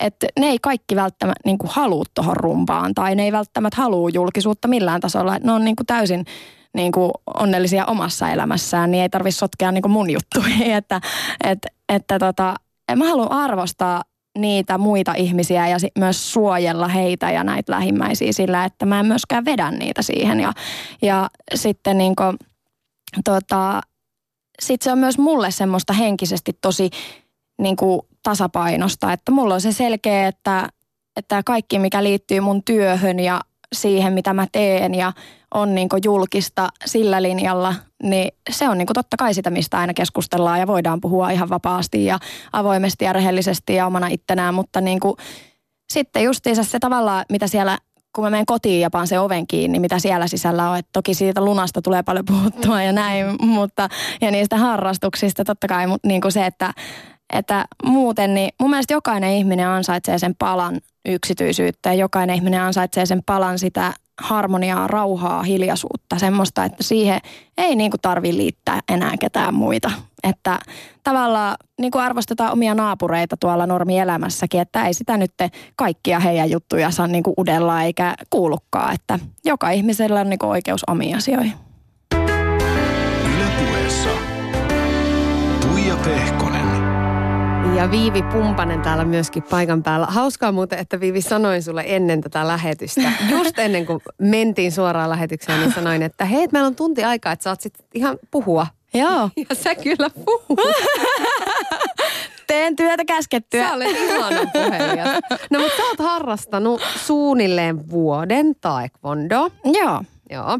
että ne ei kaikki välttämättä niin kuin halua tuohon rumpaan tai ne ei välttämättä halua julkisuutta millään tasolla. Ne on niin kuin täysin niin kuin onnellisia omassa elämässään, niin ei tarvitse sotkea niin kuin mun juttuihin. [laughs] että, että, että tota, mä haluan arvostaa niitä muita ihmisiä ja myös suojella heitä ja näitä lähimmäisiä sillä, että mä en myöskään vedä niitä siihen. Ja, ja sitten niin kuin, tota, sit se on myös mulle semmoista henkisesti tosi niin kuin tasapainosta. Että mulla on se selkeä, että, että kaikki mikä liittyy mun työhön ja siihen mitä mä teen ja on niin julkista sillä linjalla, niin se on niin totta kai sitä, mistä aina keskustellaan ja voidaan puhua ihan vapaasti ja avoimesti ja rehellisesti ja omana ittenään, mutta niin kuin, sitten justiinsa se tavallaan, mitä siellä kun mä menen kotiin ja paan se oven kiinni, mitä siellä sisällä on. Et toki siitä lunasta tulee paljon puhuttua ja näin, [laughs] mutta ja niistä harrastuksista totta kai, niin kuin se, että että muuten niin mun mielestä jokainen ihminen ansaitsee sen palan yksityisyyttä ja jokainen ihminen ansaitsee sen palan sitä harmoniaa, rauhaa, hiljaisuutta, semmoista, että siihen ei niin kuin tarvi liittää enää ketään muita. Että tavallaan niin kuin arvostetaan omia naapureita tuolla normielämässäkin, että ei sitä nyt kaikkia heidän juttuja saa niin kuin udella eikä kuulukaan, että joka ihmisellä on niin kuin oikeus omiin asioihin. Ylepuheessa Tuija Pehkonen. Ja Viivi Pumpanen täällä myöskin paikan päällä. Hauskaa muuten, että Viivi sanoin sulle ennen tätä lähetystä, just ennen kuin mentiin suoraan lähetykseen, niin sanoin, että hei, meillä on tunti aikaa, että saat sitten ihan puhua. Joo. [laughs] Ja sä kyllä puhut. [laughs] Teen työtä käskettyä. Sä olet ihana puhelias. No mutta sä oot harrastanut suunnilleen vuoden taekwondo. Joo. Joo.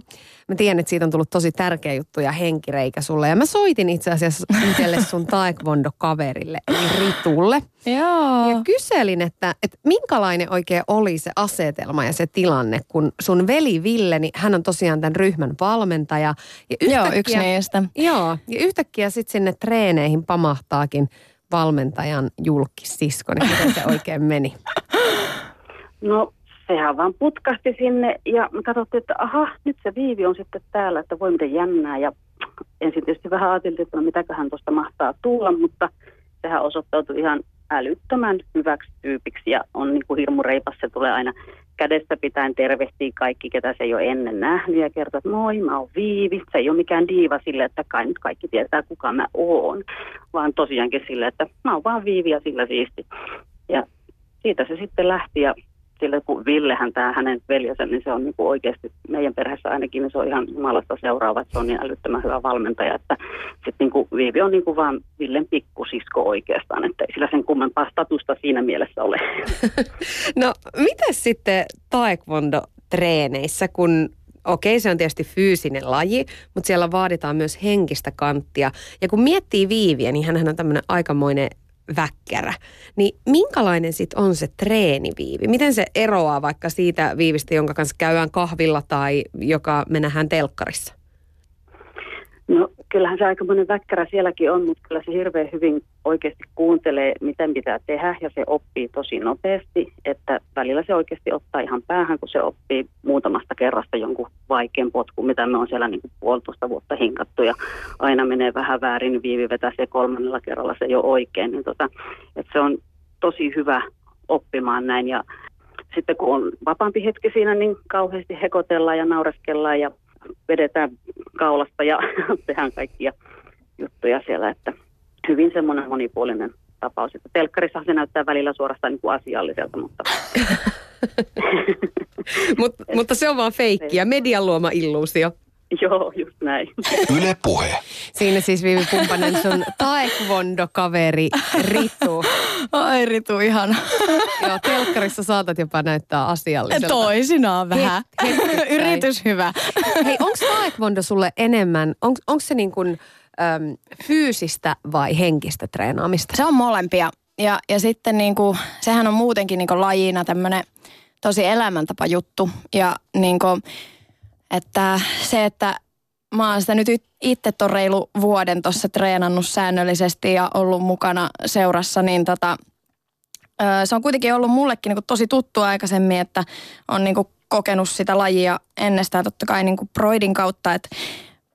Mä tiedän, että siitä on tullut tosi tärkeä juttu ja henkireikä sulle. Ja mä soitin itse asiassa itselle sun taekwondo-kaverille, eli Ritulle. Joo. Ja kyselin, että, että minkälainen oikein oli se asetelma ja se tilanne, kun sun veli Ville, niin hän on tosiaan tämän ryhmän valmentaja. Ja Joo, yksi niistä. Joo, ja yhtäkkiä sitten sinne treeneihin pamahtaakin valmentajan julkisisko, niin miten se oikein meni? No sehän vaan putkahti sinne ja me katsottiin, että aha, nyt se Viivi on sitten täällä, että voi miten jännää. Ja ensin tietysti vähän ajateltiin, että no mitäköhän tuosta mahtaa tulla, mutta sehän osoittautui ihan älyttömän hyväksi tyypiksi ja on niin kuin hirmu reipas. Se tulee aina kädestä pitäen tervehtiä kaikki, ketä se ei ole ennen nähnyt ja kertoo, että moi, mä oon Viivi. Se ei ole mikään diiva sille, että kai nyt kaikki tietää, kuka mä oon, vaan tosiaankin sille, että mä oon vaan Viivi ja sillä siisti. Ja siitä se sitten lähti ja sillä kun Villehän tämä hänen veljensä, niin se on niin kuin oikeasti meidän perheessä ainakin, niin se on ihan jumalasta seuraava, se on niin älyttömän hyvä valmentaja, että sitten niin Viivi on niin kuin vaan Villen pikkusisko oikeastaan, että ei sillä sen kummempaa statusta siinä mielessä ole. [laughs] No, miten sitten taekwondo-treeneissä, kun okei, se on tietysti fyysinen laji, mutta siellä vaaditaan myös henkistä kanttia. Ja kun miettii Viiviä, niin hän on tämmöinen aikamoinen väkkärä. Niin minkälainen sitten on se treeniviivi? Miten se eroaa vaikka siitä viivistä, jonka kanssa käydään kahvilla tai joka me nähdään telkkarissa? No kyllähän se aika monen väkkärä sielläkin on, mutta kyllä se hirveän hyvin oikeasti kuuntelee, miten pitää tehdä ja se oppii tosi nopeasti, että välillä se oikeasti ottaa ihan päähän, kun se oppii muutamasta kerrasta jonkun vaikean potkun, mitä me on siellä niin kuin puolitoista vuotta hinkattu ja aina menee vähän väärin, viivi vetää se kolmannella kerralla se ole oikein, niin tota, että se on tosi hyvä oppimaan näin ja sitten kun on vapaampi hetki siinä, niin kauheasti hekotellaan ja naureskellaan ja vedetään kaulasta ja [laughs] tehdään kaikkia juttuja siellä, että hyvin semmoinen monipuolinen tapaus. Että telkkarissa se näyttää välillä suorastaan niin kuin asialliselta, mutta... [laughs] Mut, [laughs] mutta se on vaan feikkiä, median luoma illuusio. [laughs] Joo, just näin. Yle Puhe. Siinä siis Viivi Pumpanen sun taekwondo-kaveri Ritu. Ai Ritu, ihana. Joo, telkkarissa saatat jopa näyttää asialliselta. Toisinaan vähän. Het- hetkittäin. Yritys hyvä. Hei, onko taekwondo sulle enemmän, onko se niin kuin, äm, fyysistä vai henkistä treenaamista? Se on molempia. Ja, ja sitten niin kuin, sehän on muutenkin niin kuin lajina tämmöinen tosi elämäntapa juttu. Ja niin kuin, että se, että mä oon sitä nyt itse ton reilu vuoden tuossa treenannut säännöllisesti ja ollut mukana seurassa, niin tota, se on kuitenkin ollut mullekin niin kuin tosi tuttu aikaisemmin, että on niin kuin kokenut sitä lajia ennestään totta kai niin kuin Broidin kautta, että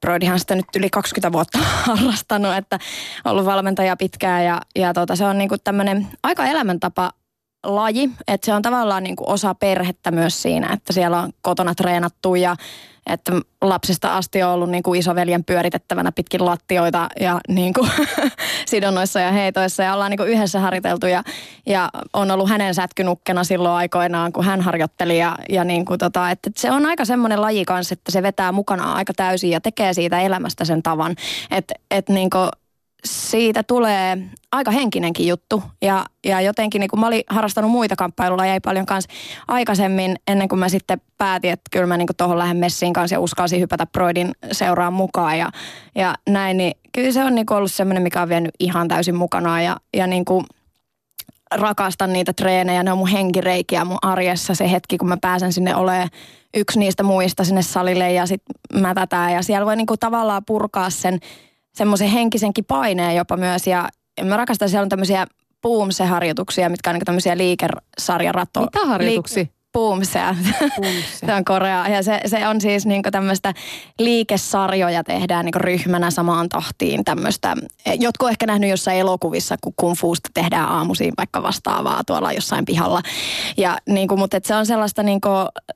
Broidihan sitä nyt yli 20 vuotta [laughs] harrastanut, että ollut valmentaja pitkään ja, ja tota, se on niinku tämmöinen aika elämäntapa laji, että se on tavallaan niinku osa perhettä myös siinä, että siellä on kotona treenattu ja että lapsesta asti on ollut niinku isoveljen pyöritettävänä pitkin lattioita ja niinku [laughs] sidonnoissa ja heitoissa ja ollaan niinku yhdessä harjoiteltu ja, ja on ollut hänen sätkynukkena silloin aikoinaan, kun hän harjoitteli ja, ja niinku tota, että se on aika semmoinen laji kanssa, että se vetää mukana aika täysin ja tekee siitä elämästä sen tavan, että et niinku siitä tulee aika henkinenkin juttu. Ja, ja jotenkin niin kun mä olin harrastanut muita kamppailulajeja paljon kanssa aikaisemmin, ennen kuin mä sitten päätin, että kyllä mä niin tuohon lähden messiin kanssa ja uskalsin hypätä Broidin seuraan mukaan. Ja, ja näin, niin kyllä se on niin ollut semmoinen, mikä on vienyt ihan täysin mukana. Ja, ja niin kuin rakastan niitä treenejä, ne on mun henkireikiä mun arjessa se hetki, kun mä pääsen sinne olemaan yksi niistä muista sinne salille ja sitten mä tätä. Ja siellä voi niinku tavallaan purkaa sen semmoisen henkisenkin paineen jopa myös. Ja mä rakastan, siellä on tämmöisiä boomse-harjoituksia, mitkä on niinku tämmöisiä liikesarjaratoja. Mitä harjoituksia? Liik- Boomsia. se on Korea. Ja se, se on siis niinku tämmöistä liikesarjoja tehdään niinku ryhmänä samaan tahtiin tämmöistä. Jotkut ehkä nähnyt jossain elokuvissa, kun kung fuusta tehdään aamuisin vaikka vastaavaa tuolla jossain pihalla. Ja niinku, mutta se on sellaista niinku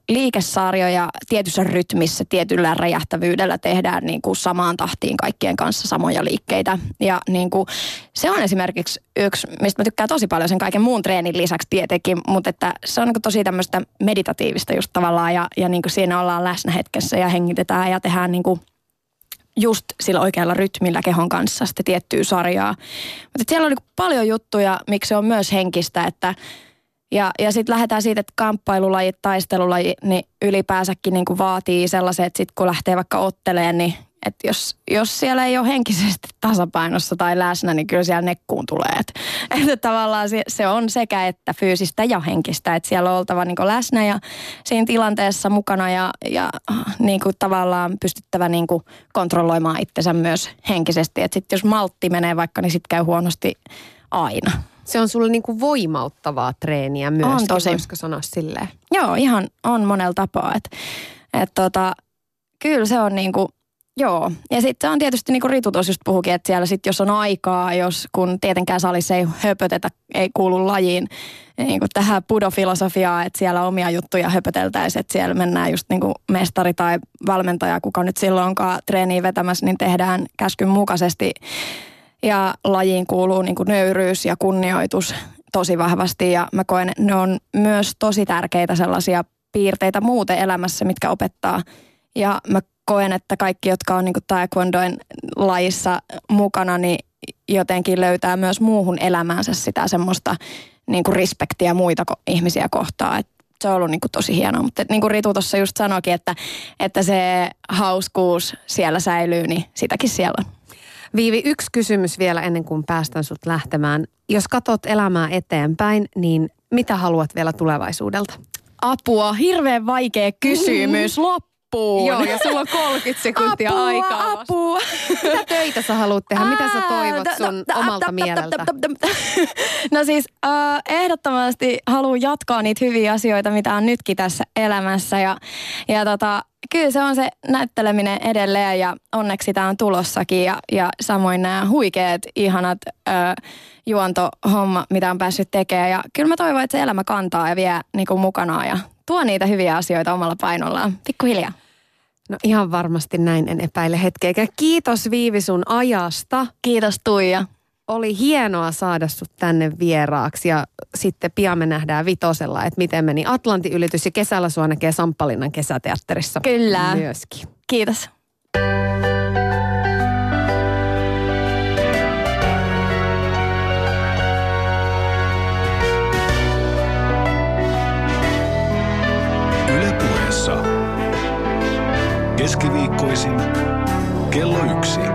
liikesarjoja tietyssä rytmissä, tietyllä räjähtävyydellä tehdään niinku samaan tahtiin kaikkien kanssa samoja liikkeitä. Ja niinku, se on esimerkiksi yksi, mistä mä tykkään tosi paljon sen kaiken muun treenin lisäksi tietenkin, mutta että se on niinku tosi tämmöistä meditatiivista just tavallaan ja, ja niinku siinä ollaan läsnä hetkessä ja hengitetään ja tehdään niinku just sillä oikealla rytmillä kehon kanssa sitä tiettyä sarjaa. Mutta siellä on niinku paljon juttuja, miksi se on myös henkistä, että ja, ja sitten lähdetään siitä, että kamppailulajit, taistelulajit, niin ylipäänsäkin niin vaatii sellaiset, että sitten kun lähtee vaikka otteleen, niin että jos, jos siellä ei ole henkisesti tasapainossa tai läsnä, niin kyllä siellä nekkuun tulee. Että, [laughs] että tavallaan se, se on sekä että fyysistä ja henkistä, että siellä on oltava niin läsnä ja siinä tilanteessa mukana ja, ja niin kuin tavallaan pystyttävä niin kuin kontrolloimaan itsensä myös henkisesti. Että sitten jos maltti menee vaikka, niin sitten käy huonosti aina. Se on sulle niin kuin voimauttavaa treeniä myös. On tosi. Voisiko sanoa silleen? Joo, ihan on monella tapaa. Että et tota, kyllä se on niin kuin Joo, ja sitten on tietysti niin kuin Ritu tuossa just puhukin, että siellä sitten jos on aikaa, jos kun tietenkään salissa ei höpötetä, ei kuulu lajiin niin kuin tähän pudofilosofiaan, että siellä omia juttuja höpöteltäisiin, että siellä mennään just niin kuin mestari tai valmentaja, kuka nyt silloinkaan treeniin vetämässä, niin tehdään käskyn mukaisesti. Ja lajiin kuuluu niin kuin nöyryys ja kunnioitus tosi vahvasti ja mä koen, että ne on myös tosi tärkeitä sellaisia piirteitä muuten elämässä, mitkä opettaa. Ja mä koen, että kaikki, jotka on niin taekwondoin lajissa mukana, niin jotenkin löytää myös muuhun elämäänsä sitä semmoista niin kuin respektiä muita ihmisiä kohtaan. Et se on ollut niin kuin tosi hienoa. Mutta niin kuin Ritu tuossa just sanoikin, että, että se hauskuus siellä säilyy, niin sitäkin siellä on. Viivi, yksi kysymys vielä ennen kuin päästän sut lähtemään. Jos katsot elämää eteenpäin, niin mitä haluat vielä tulevaisuudelta? Apua, hirveän vaikea kysymys. Loppu loppuun. Joo, ja sulla on 30 sekuntia apua, aikaa vasta. Apua, Mitä töitä sä haluat tehdä? Mitä sä toivot sun omalta mieleltä? No siis ehdottomasti haluan jatkaa niitä hyviä asioita, mitä on nytkin tässä elämässä. Ja, ja tota, kyllä se on se näytteleminen edelleen ja onneksi sitä on tulossakin. Ja, ja samoin nämä huikeat, ihanat äh, juontohomma, mitä on päässyt tekemään. Ja kyllä mä toivon, että se elämä kantaa ja vie niin kuin mukanaan ja tuo niitä hyviä asioita omalla painollaan. Pikkuhiljaa. No ihan varmasti näin en epäile hetkeäkään. Kiitos Viivi sun ajasta. Kiitos Tuija. Oli hienoa saada sut tänne vieraaksi ja sitten pian me nähdään vitosella, että miten meni Atlantin ylitys ja kesällä sua näkee Samppalinnan kesäteatterissa. Kyllä. Myöskin. Kiitos. kello yksi.